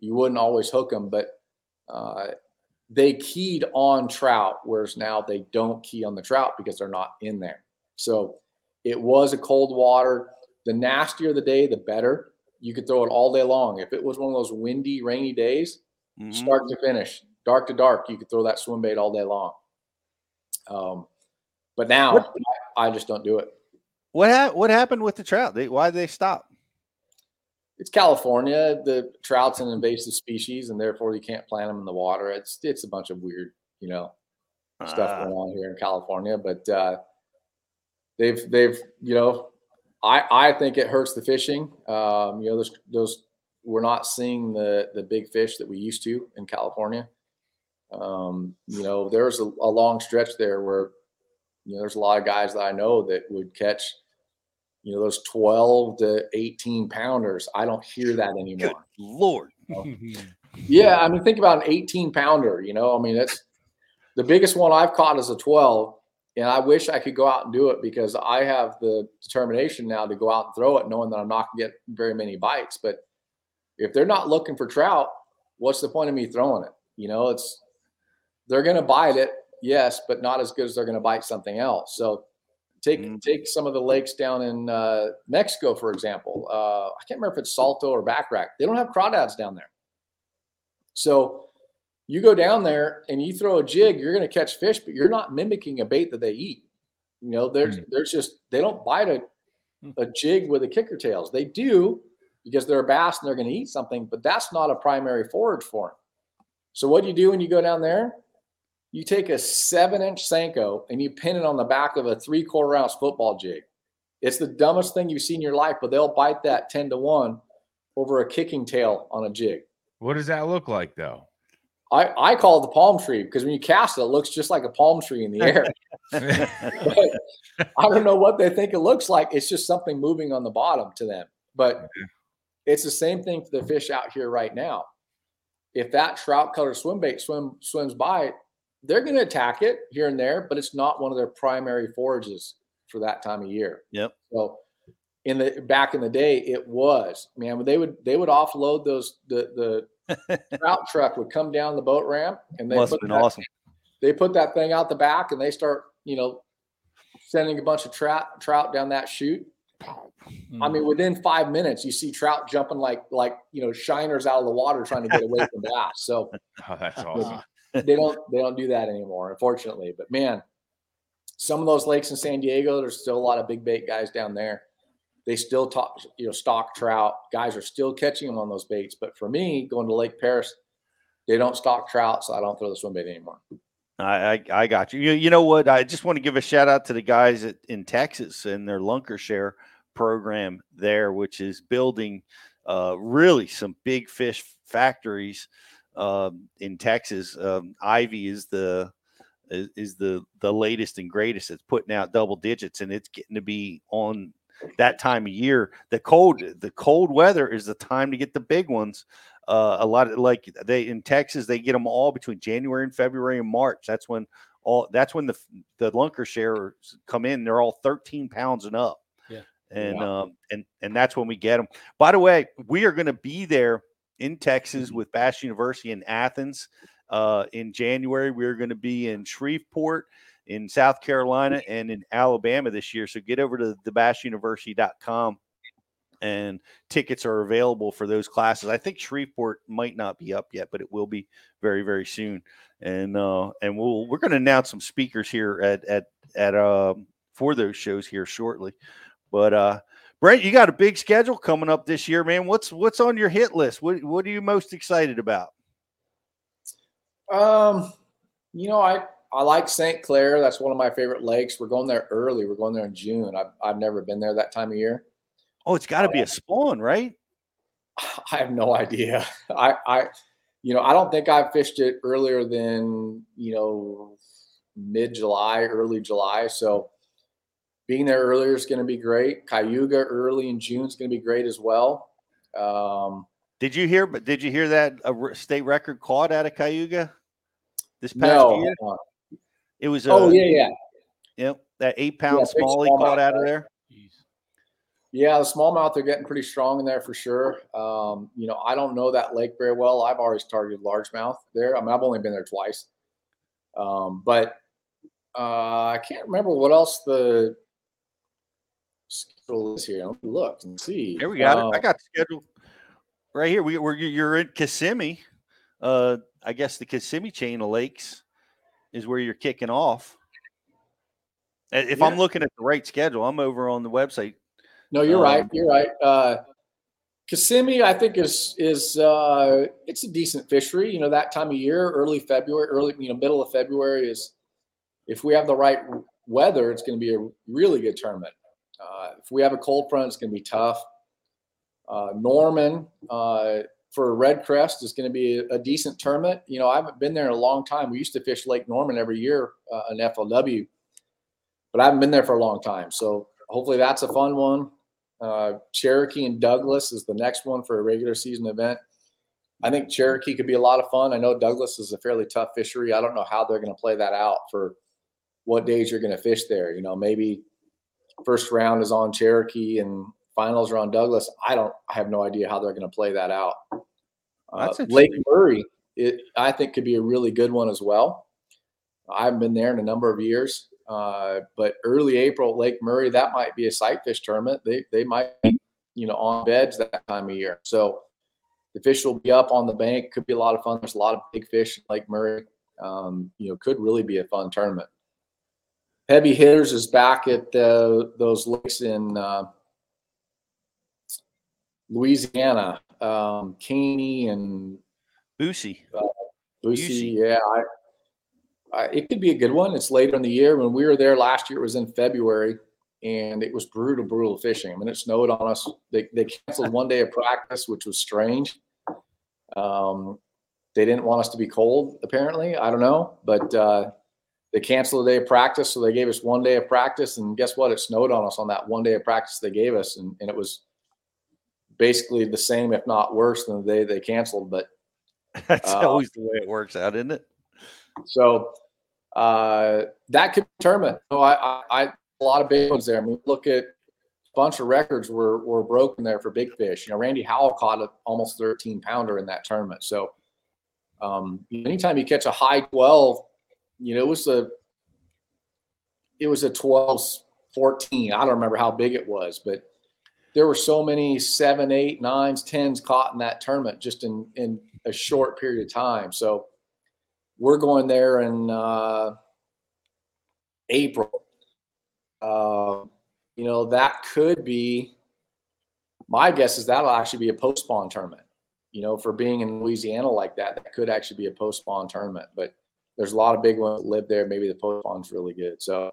You wouldn't always hook them, but uh, they keyed on trout, whereas now they don't key on the trout because they're not in there. So it was a cold water. The nastier the day, the better. You could throw it all day long. If it was one of those windy, rainy days, mm-hmm. start to finish, dark to dark, you could throw that swim bait all day long. Um, but now I, I, just don't do it. What ha- what happened with the trout? They, why did they stop? It's California. The trout's an invasive species, and therefore you can't plant them in the water. It's it's a bunch of weird, you know, uh, stuff ah. going on here in California. But uh, they've they've you know, I I think it hurts the fishing. Um, you know, those those we're not seeing the the big fish that we used to in California. Um, you know, there's a, a long stretch there where you know there's a lot of guys that I know that would catch you know those 12 to 18 pounders i don't hear that anymore. Good lord yeah i mean think about an 18 pounder you know? I mean that's the biggest one i've caught is a 12 and i wish i could go out and do it because i have the determination now to go out and throw it knowing that i'm not going to get very many bites but if they're not looking for trout what's the point of me throwing it? You know it's they're going to bite it yes but not as good as they're going to bite something else. So Take mm-hmm. take some of the lakes down in uh, Mexico, for example. Uh, I can't remember if it's Salto or Baccarac. They don't have crawdads down there. So you go down there and you throw a jig, you're going to catch fish, but you're not mimicking a bait that they eat. You know, there's mm-hmm. there's just they don't bite a hmm. a jig with a kicker tails. They do because they're a bass and they're going to eat something, but that's not a primary forage for them. So what do you do when you go down there? You take a seven inch Senko and you pin it on the back of a three quarter ounce football jig. It's the dumbest thing you've seen in your life, but they'll bite that 10 to 1 over a kicking tail on a jig. What does that look like though? I, I call it the palm tree because when you cast it, it looks just like a palm tree in the air. I don't know what they think it looks like. It's just something moving on the bottom to them. But it's the same thing for the fish out here right now. If that trout color swim bait swim swims by, they're going to attack it here and there, but it's not one of their primary forages for that time of year. Yep. So in the back in the day, it was man. They would they would offload those the the trout truck would come down the boat ramp and they must have been that, awesome. They put that thing out the back and they start you know sending a bunch of trout trout down that chute. Mm. I mean, within five minutes, you see trout jumping like like you know shiners out of the water trying to get away from bass. So oh, that's awesome they don't they don't do that anymore, unfortunately. But man, some of those lakes in San Diego, there's still a lot of big bait guys down there. They still talk, you know, stock trout. Guys are still catching them on those baits. But for me, going to Lake Perris, they don't stock trout, so I don't throw the swim bait anymore. I, I, I got you. you. You know what? I just want to give a shout out to the guys at, in Texas and their Lunker Share program there, which is building uh, really some big fish factories um, in Texas. Um, Ivie is the is, is the the latest and greatest. It's putting out double digits, and it's getting to be on that time of year. The cold the cold weather is the time to get the big ones. Uh, a lot of like they in Texas, they get them all between January and February and March. That's when all that's when the the lunker shares come in. They're all 13 pounds and up. Yeah. And wow. um and and that's when we get them. By the way, we are going to be there in Texas mm-hmm. with Bass University in Athens. Uh, in January, we're going to be in Shreveport, in South Carolina, and in Alabama this year. So get over to thebassuniversity.com and tickets are available for those classes. I think Shreveport might not be up yet, but it will be very, very soon. And uh, and we'll we're going to announce some speakers here at at at um, for those shows here shortly. But uh, Brent, you got a big schedule coming up this year, man. What's what's on your hit list? What what are you most excited about? Um, you know, I I like St. Clair. That's one of my favorite lakes. We're going there early. We're going there in June. I've I've never been there that time of year. Oh, it's got to be a spawn, right? I have no idea. I I you know, I don't think I've fished it earlier than, you know, mid July, early July. So being there earlier is going to be great. Cayuga early in June is going to be great as well. Um, did you hear? But did you hear that a state record caught out of Cayuga this past no, year? It was. oh uh, yeah, yeah, Yep, that eight pound Yeah, big small he caught out of right? there. yeah. The smallmouth they're getting pretty strong in there for sure. Um, you know, I don't know that lake very well. I've always targeted largemouth there. I mean, I've only been there twice, um, but uh, I can't remember what else the schedule is here. Let me look and see. Here we got Uh, it. I got the schedule right here. We, we're you're in Kissimmee. Uh, I guess the Kissimmee chain of lakes is where you're kicking off. If I'm looking at the right schedule, I'm over on the website. No, you're right. Um, You're right. Uh, Kissimmee, I think is is uh, it's a decent fishery. You know, that time of year, early February, early you know middle of February is if we have the right weather, it's going to be a really good tournament. Uh, if we have a cold front, it's going to be tough. Uh, Norman uh, for REDCREST is going to be a, a decent tournament. You know, I haven't been there in a long time. We used to fish Lake Norman every year uh, FLW, but I haven't been there for a long time. So hopefully that's a fun one. Uh, Cherokee and Douglas is the next one for a regular season event. I think Cherokee could be a lot of fun. I know Douglas is a fairly tough fishery. I don't know how they're going to play that out for what days you're going to fish there. You know, maybe first round is on Cherokee and finals are on Douglas. I don't. I have no idea how they're going to play that out. Uh, Lake. Murray, it, I think, could be a really good one as well. I haven't been there in a number of years, uh, but early April Lake Murray, that might be a sight fish tournament. They they might be, you know, on beds that time of year. So the fish will be up on the bank. Could be a lot of fun. There's a lot of big fish in Lake Murray. Um, you know, could really be a fun tournament. Heavy hitters is back at uh, those lakes in uh, Louisiana, um, Caney and Boosie. Lucy. Bussey. Yeah, I, I, it could be a good one. It's later in the year. When we were there last year, it was in February, and it was brutal, brutal fishing. I mean, it snowed on us. They they canceled one day of practice, which was strange. Um, they didn't want us to be cold, apparently. I don't know, but uh, they canceled a day of practice, so they gave us one day of practice. And guess what? It snowed on us on that one day of practice they gave us, and, and it was basically the same, if not worse, than the day they canceled. But That's Uh, always the way it works out, isn't it? So uh, that could determine. So I, I, I, a lot of big ones there. I mean, look at a bunch of records were were broken there for big fish. You know, Randy Howell caught an almost 13 pounder in that tournament. So um, anytime you catch a high 12, you know, it was a it was a 12, 14. I don't remember how big it was, but there were so many seven, eight, nines, tens caught in that tournament just in in a short period of time. So we're going there in uh, April. Uh, you know, that could be my guess is that'll actually be a post spawn tournament. You know, for being in Louisiana like that, that could actually be a post spawn tournament. But there's a lot of big ones that live there. Maybe the post spawn's really good. So,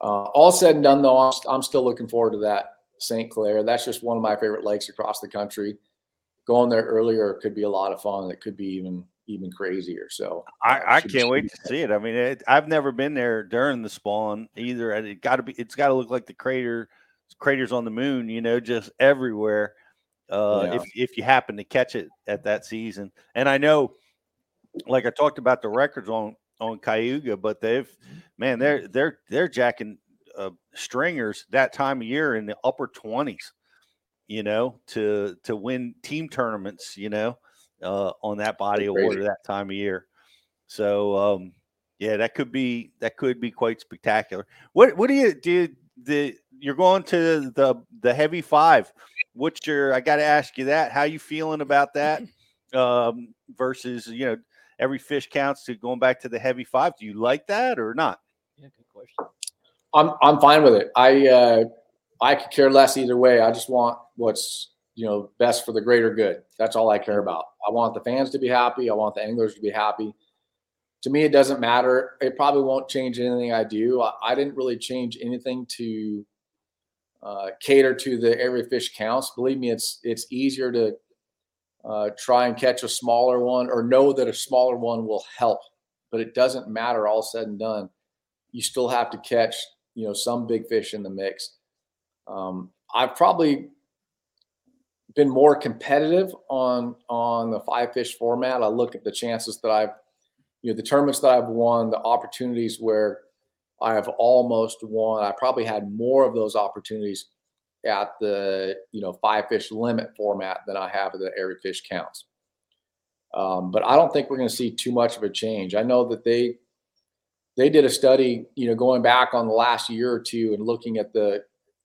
uh, all said and done, though, I'm, I'm still looking forward to that St. Clair. That's just one of my favorite lakes across the country. Going there earlier could be a lot of fun. It could be even even crazier. So I, I can't wait to see it. I mean, it, I've never been there during the spawn either. and It got to be. It's got to look like the crater, craters on the moon. You know, just everywhere. Uh, Yeah. If if you happen to catch it at that season, and I know, like I talked about the records on on Cayuga, but they've man, they're they're they're jacking uh, stringers that time of year in the upper twenties. You know, to to win team tournaments. You know, uh, on that body of water that time of year. So um, yeah, that could be that could be quite spectacular. What what do you do? The you're going to the the heavy five. What's your? I got to ask you that. How you feeling about that? Um, versus you know every fish counts to going back to the heavy five. Do you like that or not? Yeah, good question. I'm I'm fine with it. I uh, I could care less either way. I just want what's you know best for the greater good. That's all I care about. I want the fans to be happy. I want the anglers to be happy. To me, it doesn't matter. It probably won't change anything I do. I, I didn't really change anything to uh, cater to the every fish counts. Believe me, it's it's easier to uh, try and catch a smaller one or know that a smaller one will help. But it doesn't matter. All said and done, you still have to catch you know some big fish in the mix. Um, I've probably been more competitive on on the five fish format. I look at the chances that I've, you know, the tournaments that I've won, the opportunities where I have almost won. I probably had more of those opportunities at the you know five fish limit format than I have at the every fish counts. Um, but I don't think we're going to see too much of a change. I know that they they did a study, you know, going back on the last year or two and looking at the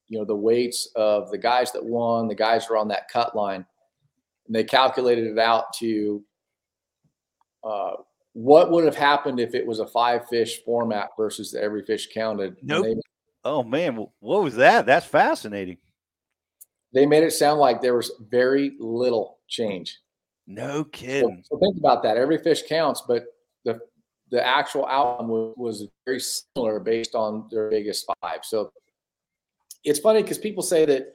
you know the weights of the guys that won, the guys who are on that cut line, and they calculated it out to uh, what would have happened if it was a five fish format versus the every fish counted. Nope. They, oh man, what was that? That's fascinating. They made it sound like there was very little change. No kidding. So, so think about that. Every fish counts, but the the actual outcome was, was very similar based on their biggest five. So it's funny because people say that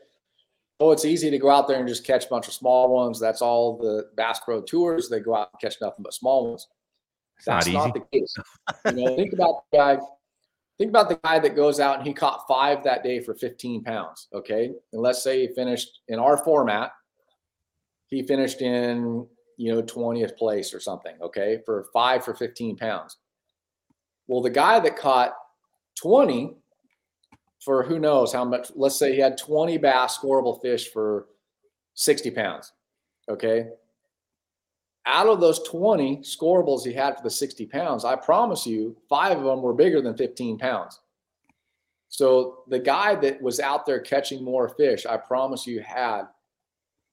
oh, it's easy to go out there and just catch a bunch of small ones. That's all the Bass Pro Tours. They go out and catch nothing but small ones. That's not, not the case. You know, think about the guy. Think about the guy that goes out and he caught five that day for 15 pounds. Okay, and let's say he finished in our format. He finished in you know 20th place or something. Okay, for five for 15 pounds. Well, the guy that caught 20 for who knows how much. Let's say he had 20 bass scoreable fish for 60 pounds. Okay. Out of those 20 scoreables he had for the 60 pounds, I promise you, five of them were bigger than 15 pounds. So the guy that was out there catching more fish, I promise you, had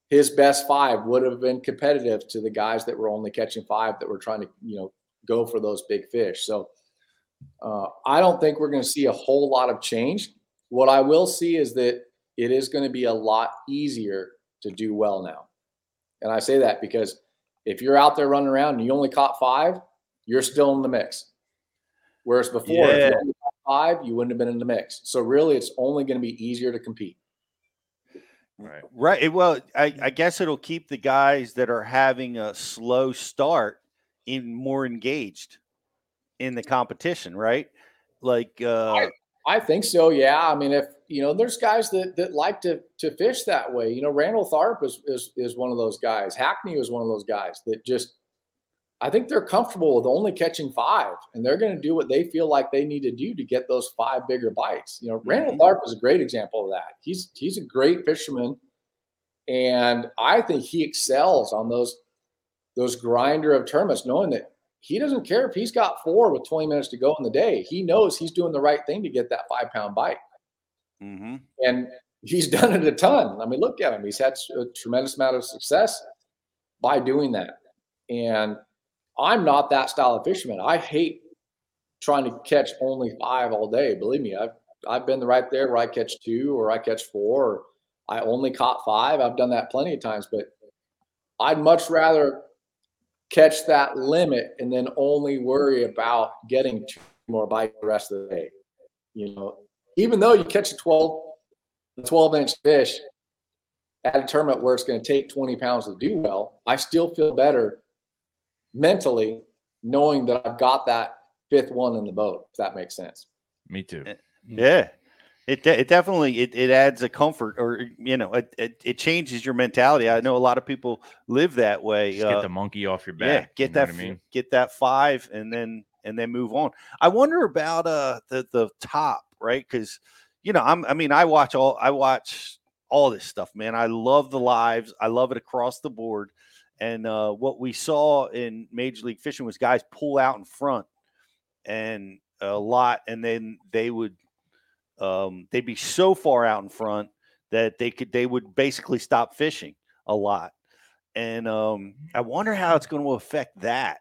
his best five would have been competitive to the guys that were only catching five that were trying to, you know, go for those big fish. So uh, I don't think we're going to see a whole lot of change. What I will see is that it is going to be a lot easier to do well now. And I say that because if you're out there running around and you only caught five, you're still in the mix. Whereas before, yeah. if you only caught five, you wouldn't have been in the mix. So really, it's only going to be easier to compete. Right. Right. Well, I, I guess it'll keep the guys that are having a slow start in more engaged in the competition, right? Like uh I, I think so. Yeah. I mean, if you know, there's guys that that like to to fish that way. You know, Randall Tharp is is is one of those guys. Hackney was one of those guys that just I think they're comfortable with only catching five, and they're going to do what they feel like they need to do to get those five bigger bites. You know, Randall mm-hmm. Tharp is a great example of that. He's he's a great fisherman, and I think he excels on those those grinder of tournaments, knowing that he doesn't care if he's got four with 20 minutes to go in the day. He knows he's doing the right thing to get that five pound bite. Mm-hmm. And he's done it a ton. I mean, look at him. He's had a tremendous amount of success by doing that. And I'm not that style of fisherman. I hate trying to catch only five all day. Believe me, I've I've been right there where I catch two or I catch four or I only caught five. I've done that plenty of times, but I'd much rather catch that limit and then only worry about getting two more bites the rest of the day. You know, even though you catch a 12, 12 inch fish at a tournament where it's going to take 20 pounds to do well, I still feel better mentally knowing that I've got that fifth one in the boat, if that makes sense. Me too. Eh, yeah. It, it definitely it, it adds a comfort or you know it, it, it changes your mentality. I know a lot of people live that way. Just get uh, the monkey off your back. Yeah, get that I mean? get that five and then and then move on. I wonder about uh the the top right because you know I'm I mean I watch all I watch all this stuff man. I love the lives. I love it across the board. And uh, what we saw in Major League Fishing was guys pull out in front and a lot, and then they would um, they'd be so far out in front that they could they would basically stop fishing a lot. And um, I wonder how it's going to affect that.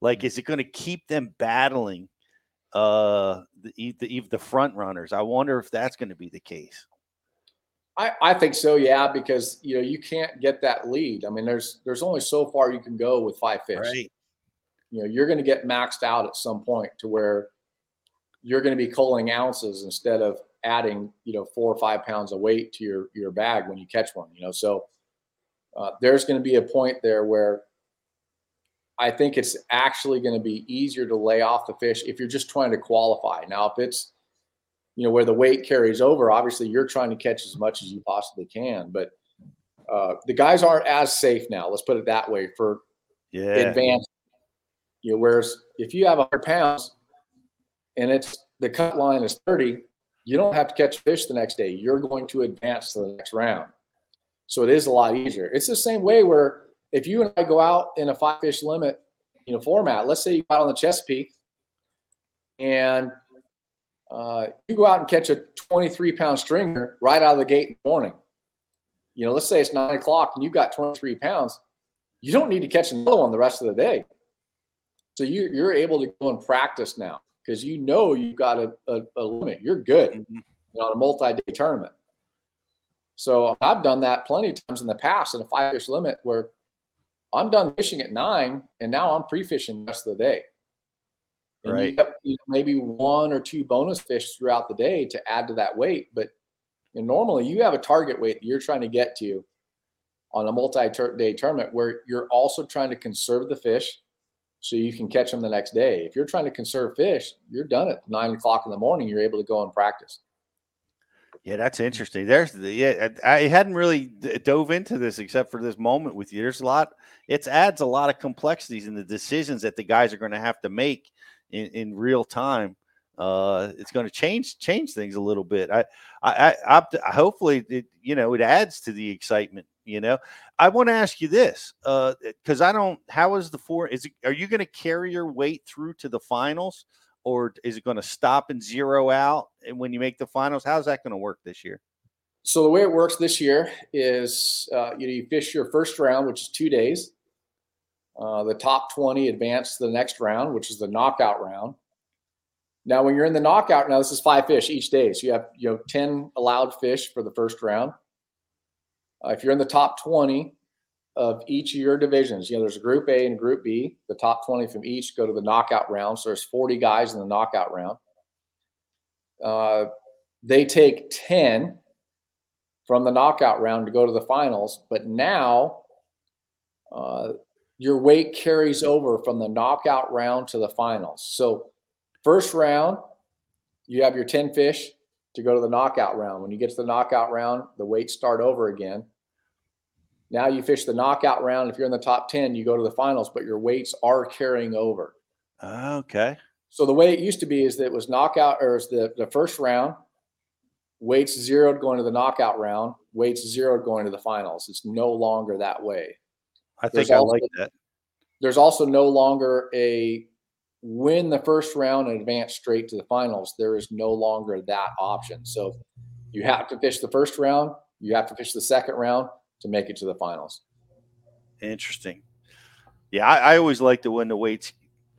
Like, is it going to keep them battling uh, the, the the front runners? I wonder if that's going to be the case. I, I think so, yeah, because you know you can't get that lead. I mean, there's there's only so far you can go with five fish. Right. You know, you're going to get maxed out at some point to where you're going to be culling ounces instead of adding, you know, four or five pounds of weight to your your bag when you catch one. You know, so uh, there's going to be a point there where I think it's actually going to be easier to lay off the fish if you're just trying to qualify. Now, if it's you know, where the weight carries over, obviously you're trying to catch as much as you possibly can. But uh, the guys aren't as safe now. Let's put it that way for yeah. advanced. You know, whereas if you have 100 pounds and it's the cut line is 30, you don't have to catch fish the next day. You're going to advance to the next round. So it is a lot easier. It's the same way where if you and I go out in a five fish limit, you know, format, let's say you go out on the Chesapeake and uh, you go out and catch a 23 pound stringer right out of the gate in the morning. You know, let's say it's nine o'clock and you've got 23 pounds. You don't need to catch another one the rest of the day. So you, you're able to go and practice now because you know you've got a, a, a limit. You're good mm-hmm. you know, on a multi-day tournament. So I've done that plenty of times in the past in a five fish limit where I'm done fishing at nine and now I'm pre-fishing the rest of the day. And right. You have, you know, maybe one or two bonus fish throughout the day to add to that weight. But you know, normally you have a target weight that you're trying to get to on a multi-day tournament where you're also trying to conserve the fish so you can catch them the next day. If you're trying to conserve fish, you're done at nine o'clock in the morning. You're able to go and practice. Yeah, that's interesting. There's the yeah. I hadn't really dove into this except for this moment with you. There's a lot. It adds a lot of complexities in the decisions that the guys are going to have to make in, in real time. Uh, it's going to change change things a little bit. I, I, I, I hopefully it, you know it adds to the excitement. You know, I want to ask you this because uh, I don't. How is the four? Is it, are you going to carry your weight through to the finals? or is it going to stop and zero out and when you make the finals? How's that going to work this year? So the way it works this year is uh, you know you fish your first round, which is two days. Uh, the top 20 advance to the next round, which is the knockout round. Now, when you're in the knockout, now this is five fish each day, so you have you know 10 allowed fish for the first round. Uh, if you're in the top 20, of each of your divisions. You know, there's a group A and group B. The top 20 from each go to the knockout round. So there's 40 guys in the knockout round. Uh, they take 10 from the knockout round to go to the finals. But now uh, your weight carries over from the knockout round to the finals. So, first round, you have your 10 fish to go to the knockout round. When you get to the knockout round, the weights start over again. Now you fish the knockout round. If you're in the top 10, you go to the finals, but your weights are carrying over. Okay. So the way it used to be is that it was knockout or the, the first round, weights zeroed going to the knockout round, weights zeroed going to the finals. It's no longer that way. I think there's I also, like that. There's also no longer a win the first round and advance straight to the finals. There is no longer that option. So you have to fish the first round, you have to fish the second round, to make it to the finals. Interesting. Yeah, I, I always like it when the weights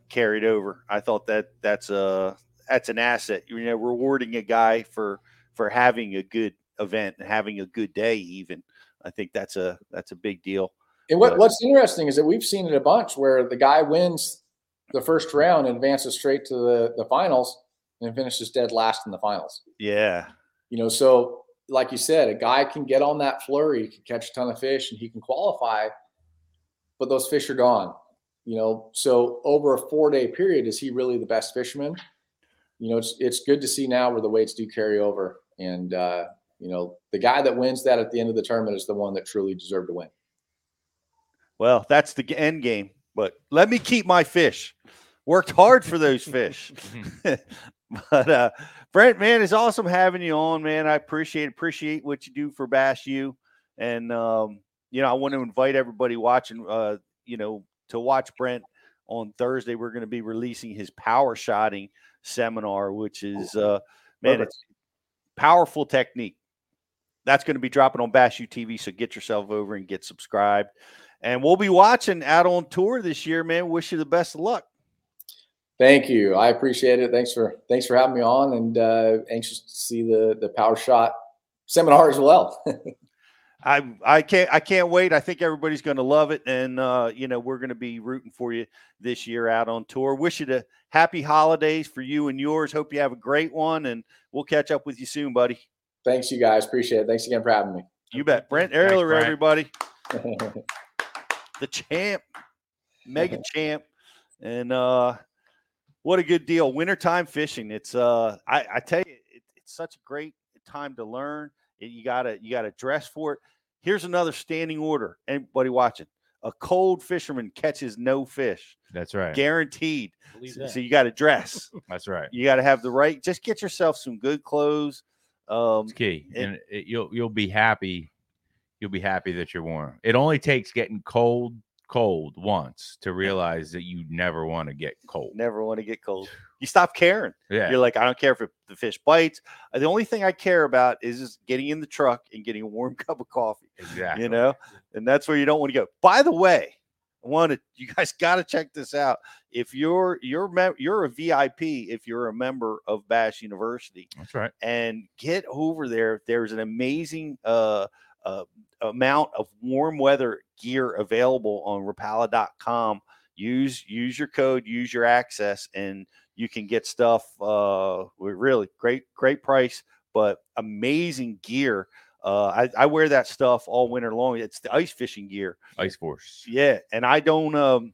carried over. I thought that that's a that's an asset. You know, rewarding a guy for for having a good event and having a good day. Even I think that's a that's a big deal. And what, but, what's interesting is that we've seen it a bunch where the guy wins the first round and advances straight to the, the finals and finishes dead last in the finals. Yeah. You know, so like you said, a guy can get on that flurry, he can catch a ton of fish, and he can qualify, but those fish are gone. You know, so over a four day period, is he really the best fisherman? You know, it's it's good to see now where the weights do carry over, and uh, you know, the guy that wins that at the end of the tournament is the one that truly deserved to win. Well, that's the end game. But let me keep my fish. Worked hard for those fish. but uh, Brent, man, it's awesome having you on, man. I appreciate appreciate what you do for Bass U, and um, you know I want to invite everybody watching, uh, you know, to watch Brent on Thursday. We're going to be releasing his power shotting seminar, which is uh, man, it's powerful technique. That's going to be dropping on Bass U TV, so get yourself over and get subscribed. And we'll be watching out on tour this year, man. Wish you the best of luck. Thank you. I appreciate it. Thanks for thanks for having me on, and uh, anxious to see the the Power Shot seminar as well. I I can't I can't wait. I think everybody's going to love it, and uh, you know we're going to be rooting for you this year out on tour. Wish you a happy holidays for you and yours. Hope you have a great one, and we'll catch up with you soon, buddy. Thanks, you guys. Appreciate it. Thanks again for having me. You bet, Brent Ehrler, everybody. the champ, mega champ, and uh what a good deal. Wintertime fishing. It's uh I, I tell you, it, It's such a great time to learn. You gotta you gotta dress for it. Here's another standing order. Anybody watching? A cold fisherman catches no fish, That's right. guaranteed. Believe So, so you got to dress. That's right. You got to have the right. Just get yourself some good clothes. Um, It's key, it- and it, you'll you'll be happy. You'll be happy that you're warm. It only takes getting cold, cold once to realize that you never want to get cold. never want to get cold. You stop caring. Yeah, You're like, I don't care if it, the fish bites. Uh, The only thing I care about is just getting in the truck and getting a warm cup of coffee. exactly. You know, and that's where you don't want to go. By the way, I wanted you guys got to check this out. If you're you're mem- you're a VIP, if you're a member of Bass University, That's right. and get over there. There's an amazing uh, uh, amount of warm weather gear available on Rapala.com. Use use your code, use your access, and you can get stuff. Uh, with really great great price, but amazing gear. Uh, I, I wear that stuff all winter long. It's the ice fishing gear. Ice Force. Yeah, and I don't um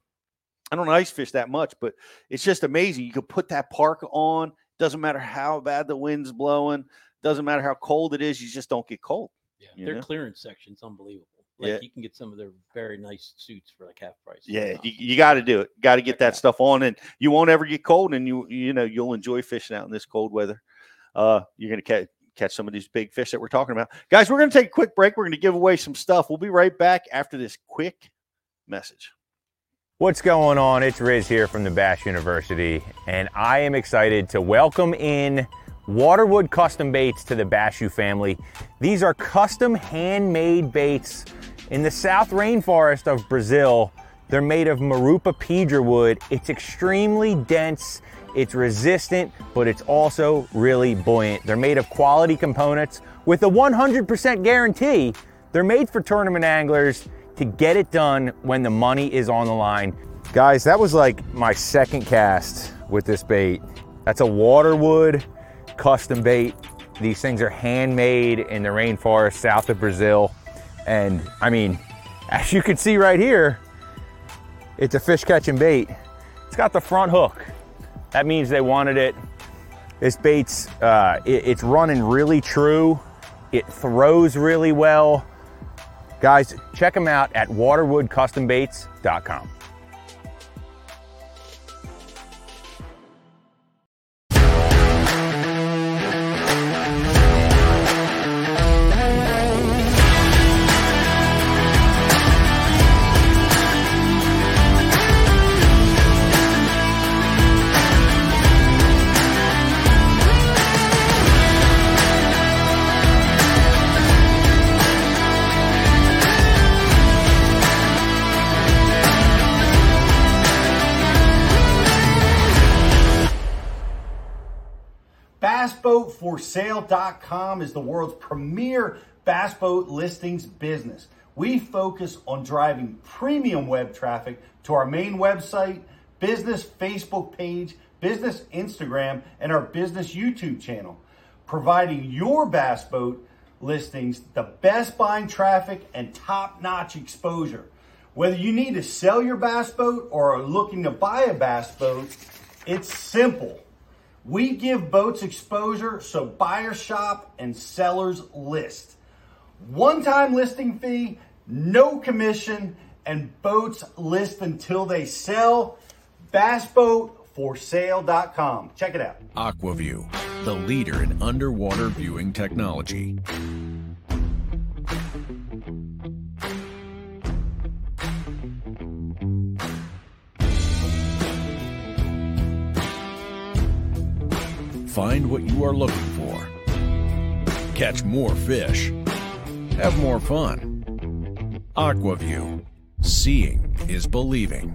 I don't ice fish that much, but it's just amazing. You can put that park on. Doesn't matter how bad the wind's blowing. Doesn't matter how cold it is. You just don't get cold. Yeah, their know? clearance section's unbelievable. Like Yeah. you can get some of their very nice suits for like half price. Yeah, you, you got to do it. Got to get that stuff on, and you won't ever get cold, and you you know you'll enjoy fishing out in this cold weather. Uh, you're gonna catch catch some of these big fish that we're talking about, guys. We're gonna take a quick break. We're gonna give away some stuff. We'll be right back after this quick message. What's going on? It's Riz here from the Bass University, and I am excited to welcome in Waterwood Custom Baits to the Bass U family. These are custom handmade baits in the South Rainforest of Brazil. They're made of Marupa pedra wood. It's extremely dense, it's resistant, but it's also really buoyant. They're made of quality components with a 100% guarantee. They're made for tournament anglers to get it done when the money is on the line. Guys, that was like my second cast with this bait. That's a Waterwood custom bait. These things are handmade in the rainforest south of Brazil. And I mean, as you can see right here, it's a fish catching bait. It's got the front hook. That means they wanted it. This bait's, uh, it- it's running really true. It throws really well. Guys, check them out at waterwoodcustombaits.com. BassBoatForSale.com is the world's premier bass boat listings business. We focus on driving premium web traffic to our main website, business Facebook page, business Instagram, and our business YouTube channel, providing your bass boat listings the best buying traffic and top notch exposure. Whether you need to sell your bass boat or are looking to buy a bass boat, it's simple. We give boats exposure so buyers shop and sellers list. One time listing fee, no commission, and boats list until they sell. BassBoatForSale.com. Check it out. Aqua-Vu, the leader in underwater viewing technology. Find what you are looking for. Catch more fish. Have more fun. Aqua-Vu. Seeing is believing.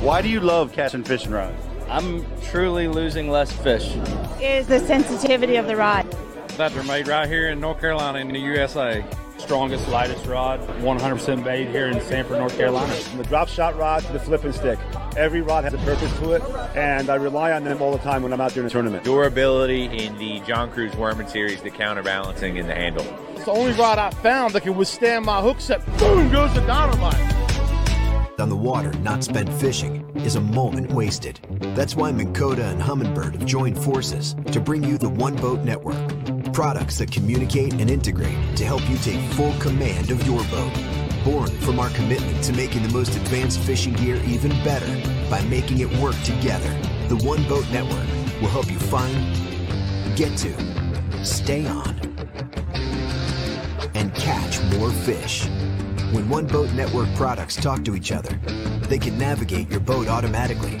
Why do you love catching fishing rods? I'm truly losing less fish. Is the sensitivity of the rod. That they're made right here in North Carolina in the USA. Strongest, lightest rod, 100% made here in Sanford, North Carolina. From the drop shot rod to the flipping stick, every rod has a purpose to it, and I rely on them all the time when I'm out there in a tournament. Durability in the John Crews Worming series, the counterbalancing in the handle. It's the only rod I found that can withstand my hook set. Boom goes the dynamite. On the water, not spent fishing, is a moment wasted. That's why Minn Kota and Humminbird have joined forces to bring you the One Boat Network. Products that communicate and integrate to help you take full command of your boat. Born from our commitment to making the most advanced fishing gear even better by making it work together, the One Boat Network will help you find, get to, stay on, and catch more fish. When One Boat Network products talk to each other, they can navigate your boat automatically.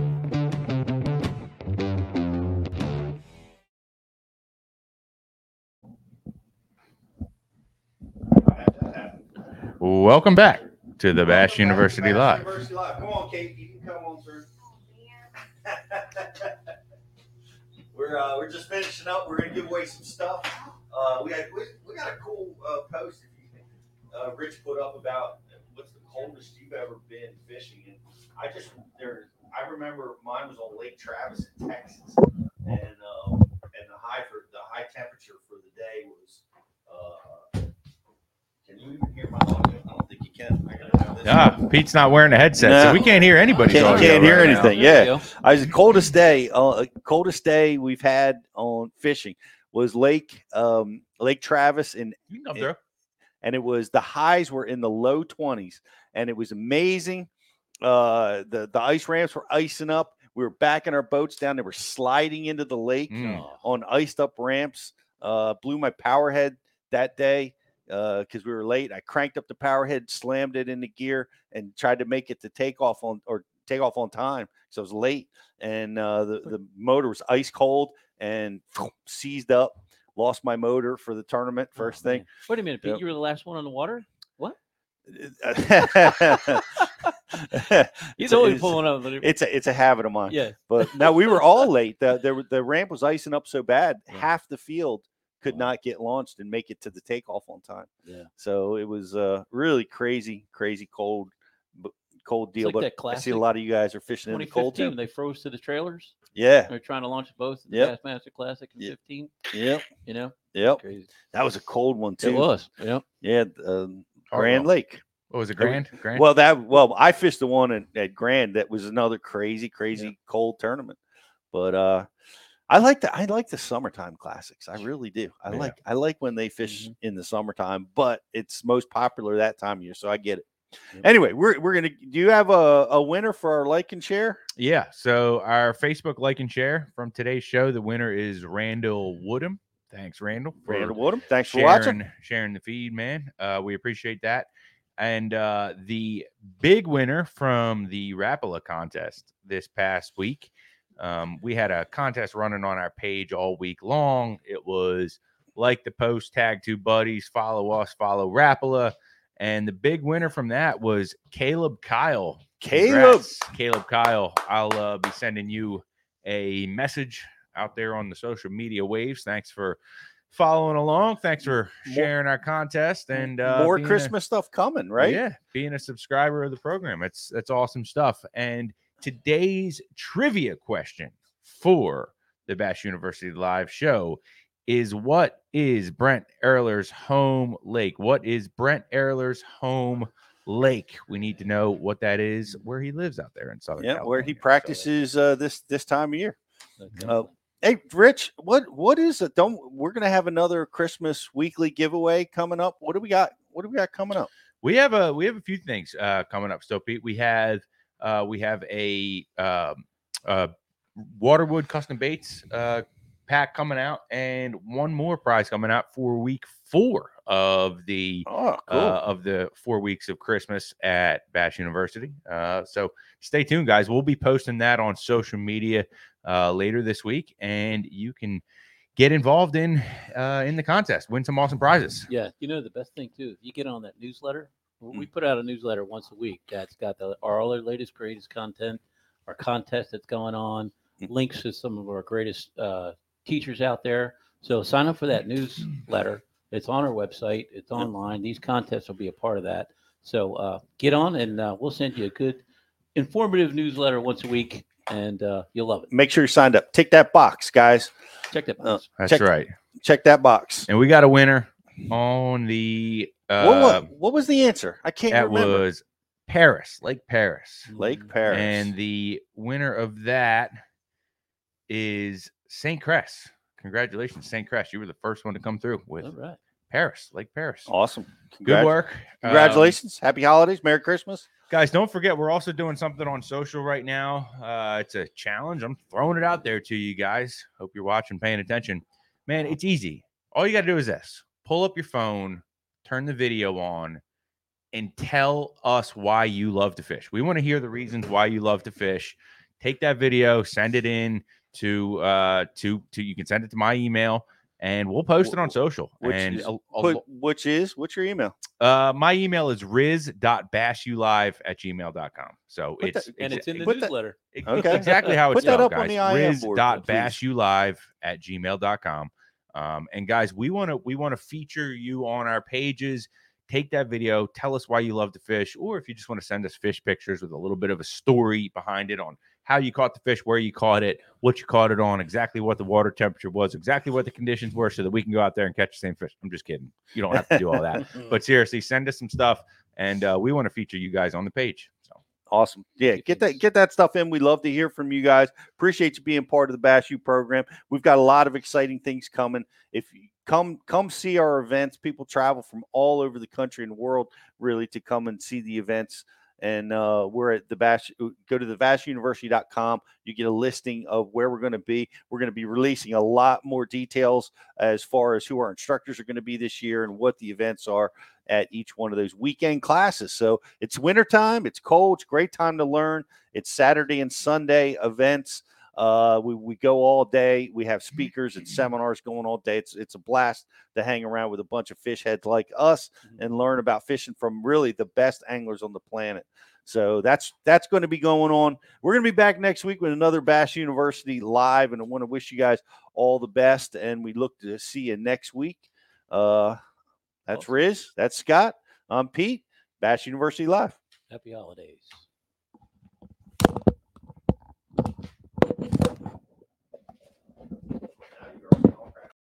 Welcome back to the Bass University Live. University Live. Come on, Kate. You can come on through. we're uh, we're just finishing up. We're gonna give away some stuff. Uh, we had we, we got a cool uh, post if you think, uh, Rich put up about what's the coldest you've ever been fishing. And I just there I remember mine was on Lake Travis in Texas, and um, and the high for the high temperature for the day was. Uh, can you even hear my audio? I don't think you can. I gotta have this. Ah, Pete's not wearing a headset, so we can't hear anybody's Can't, audio can't hear right now. anything. Yeah, I was the coldest day. Uh, coldest day we've had on fishing was Lake um, Lake Travis in, You can come through. and it was the highs were in the low twenties, and it was amazing. Uh, the the ice ramps were icing up. We were backing our boats down. They were sliding into the lake Mm. on iced up ramps. Uh, blew my power head that day because we were late. I cranked up the power head, slammed it into gear, and tried to make it to take off on or take off on time. So I was late, and uh, the the motor was ice cold and seized up. Lost my motor for the tournament first thing. Wait a minute, Pete. Yep. You were the last one on the water. What? He's always pulling up, It's a it's a habit of mine. Yeah. But now we were all late. The the, the ramp was icing up so bad, half the field could not get launched and make it to the takeoff on time. Yeah. So it was uh, really crazy, crazy cold, cold deal. like but that I see a lot of you guys are fishing in the cold 2015, too. they froze to the trailers. Yeah. They're trying to launch both the Yep. Bassmaster Classic in 15. Yep. You know? Yep. Crazy. That was a cold one too. It was. Yep. Yeah. Um, Grand one. Lake. What was it, Grand? Grand? Well, that well, I fished the one at, at Grand. That was another crazy, crazy cold tournament. But uh I like the I like the summertime classics. I really do. I Yeah. like I like when they fish in the summertime, but it's most popular that time of year, so I get it. Anyway, we're we're gonna. Do you have a, a winner for our like and share? Yeah. So our Facebook like and share from today's show, the winner is Randall Woodham. Thanks, Randall. Randall Woodham. Thanks for watching. Sharing the feed, man. Uh, we appreciate that. And uh, the big winner from the Rapala contest this past week, um, we had a contest running on our page all week long. It was like the post, tag two buddies, follow us, follow Rapala. And the big winner from that was Caleb Kyle. Caleb. Congrats, Caleb Kyle. I'll uh, be sending you a message out there on the social media waves. Thanks for following along. Thanks for sharing our contest and uh, More being a- Christmas stuff coming, right? yeah, being a subscriber of the program. It's that's awesome stuff. And today's trivia question for the Bass University Live show is what is Brent Ehrler's home lake? What is Brent Ehrler's home lake? We need to know what that is, where he lives out there in Southern Yeah, California. where he practices uh, this this time of year. Uh, hey, Rich, what what is it? Don't we're gonna have another Christmas weekly giveaway coming up? What do we got? What do we got coming up? We have a we have a few things uh, coming up So Pete. We have uh, we have a um, uh, Waterwood custom baits uh, pack coming out, and one more prize coming out for week four of the Oh, cool. uh, of the four weeks of Christmas at Bass University. Uh, so stay tuned, guys. We'll be posting that on social media uh, later this week, and you can get involved in uh, in the contest, win some awesome prizes. Yeah, you know the best thing too. If you get on that newsletter, w-. we put out a newsletter once a week that's got the, our all our latest greatest content, our contest that's going on, Mm. links to some of our greatest uh, teachers out there. So sign up for that newsletter. It's on our website. It's online. These contests will be a part of that. So uh, get on, and uh, we'll send you a good, informative newsletter once a week, and uh, you'll love it. Make sure you're signed up. Tick that box, guys. Check that. Uh, box. That's check, right. Check that box. And we got a winner on the. Uh, what, was, what was the answer? I can't that remember. was Perris, Lake Perris. Lake Perris. And the winner of that is St. Cress. Congratulations, St. Cress. You were the first one to come through with All right. Perris, Lake Perris. awesome. Good Congrats- work. Um, Congratulations. Happy holidays. Merry Christmas. guys, don't forget, we're also doing something on social right now. Uh, it's a challenge. I'm throwing it out there to you guys. Hope you're watching, paying attention. Man, it's easy. All you got to do is this pull up your phone, turn the video on, and tell us why you love to fish. We want to hear the reasons why you love to fish. Take that video, send it in to uh to to you can send it to my email and we'll post it on social. Which and is, a- a put- which is what's your email? uh my email is riz.bashulive at gmail.com. So Put it's that- And it's in the Put that- newsletter. Okay. exactly how it's Put that spelled, up on guys. the IM board, please. Riz.bashulive at gmail.com. Um, and guys, we want to we want to feature you on our pages. Take that video, tell us why you love to fish, or if you just want to send us fish pictures with a little bit of a story behind it on how you caught the fish, where you caught it, what you caught it on, exactly what the water temperature was, exactly what the conditions were, so that we can go out there and catch the same fish. I'm just kidding. You don't have to do all that. But seriously, send us some stuff, and uh, we want to feature you guys on the page. So Awesome. Yeah, get that get that stuff in. We love to hear from you guys. Appreciate you being part of the Bass U program. We've got a lot of exciting things coming. If you come come see our events, people travel from all over the country and world really to come and see the events. And uh, we're at the Bash. Go to the BassUniversity.com. You get a listing of where we're going to be. We're going to be releasing a lot more details as far as who our instructors are going to be this year and what the events are at each one of those weekend classes. So it's wintertime, it's cold, it's a great time to learn. It's Saturday and Sunday events. Uh, we, we go all day. We have speakers and seminars going all day. It's it's a blast to hang around with a bunch of fish heads like us and learn about fishing from really the best anglers on the planet. So that's that's going to be going on. We're going to be back next week with another Bass University live, and I want to wish you guys all the best. And we look to see you next week. Uh, that's Riz. That's Scott. I'm Pete. Bass University Live. Happy holidays.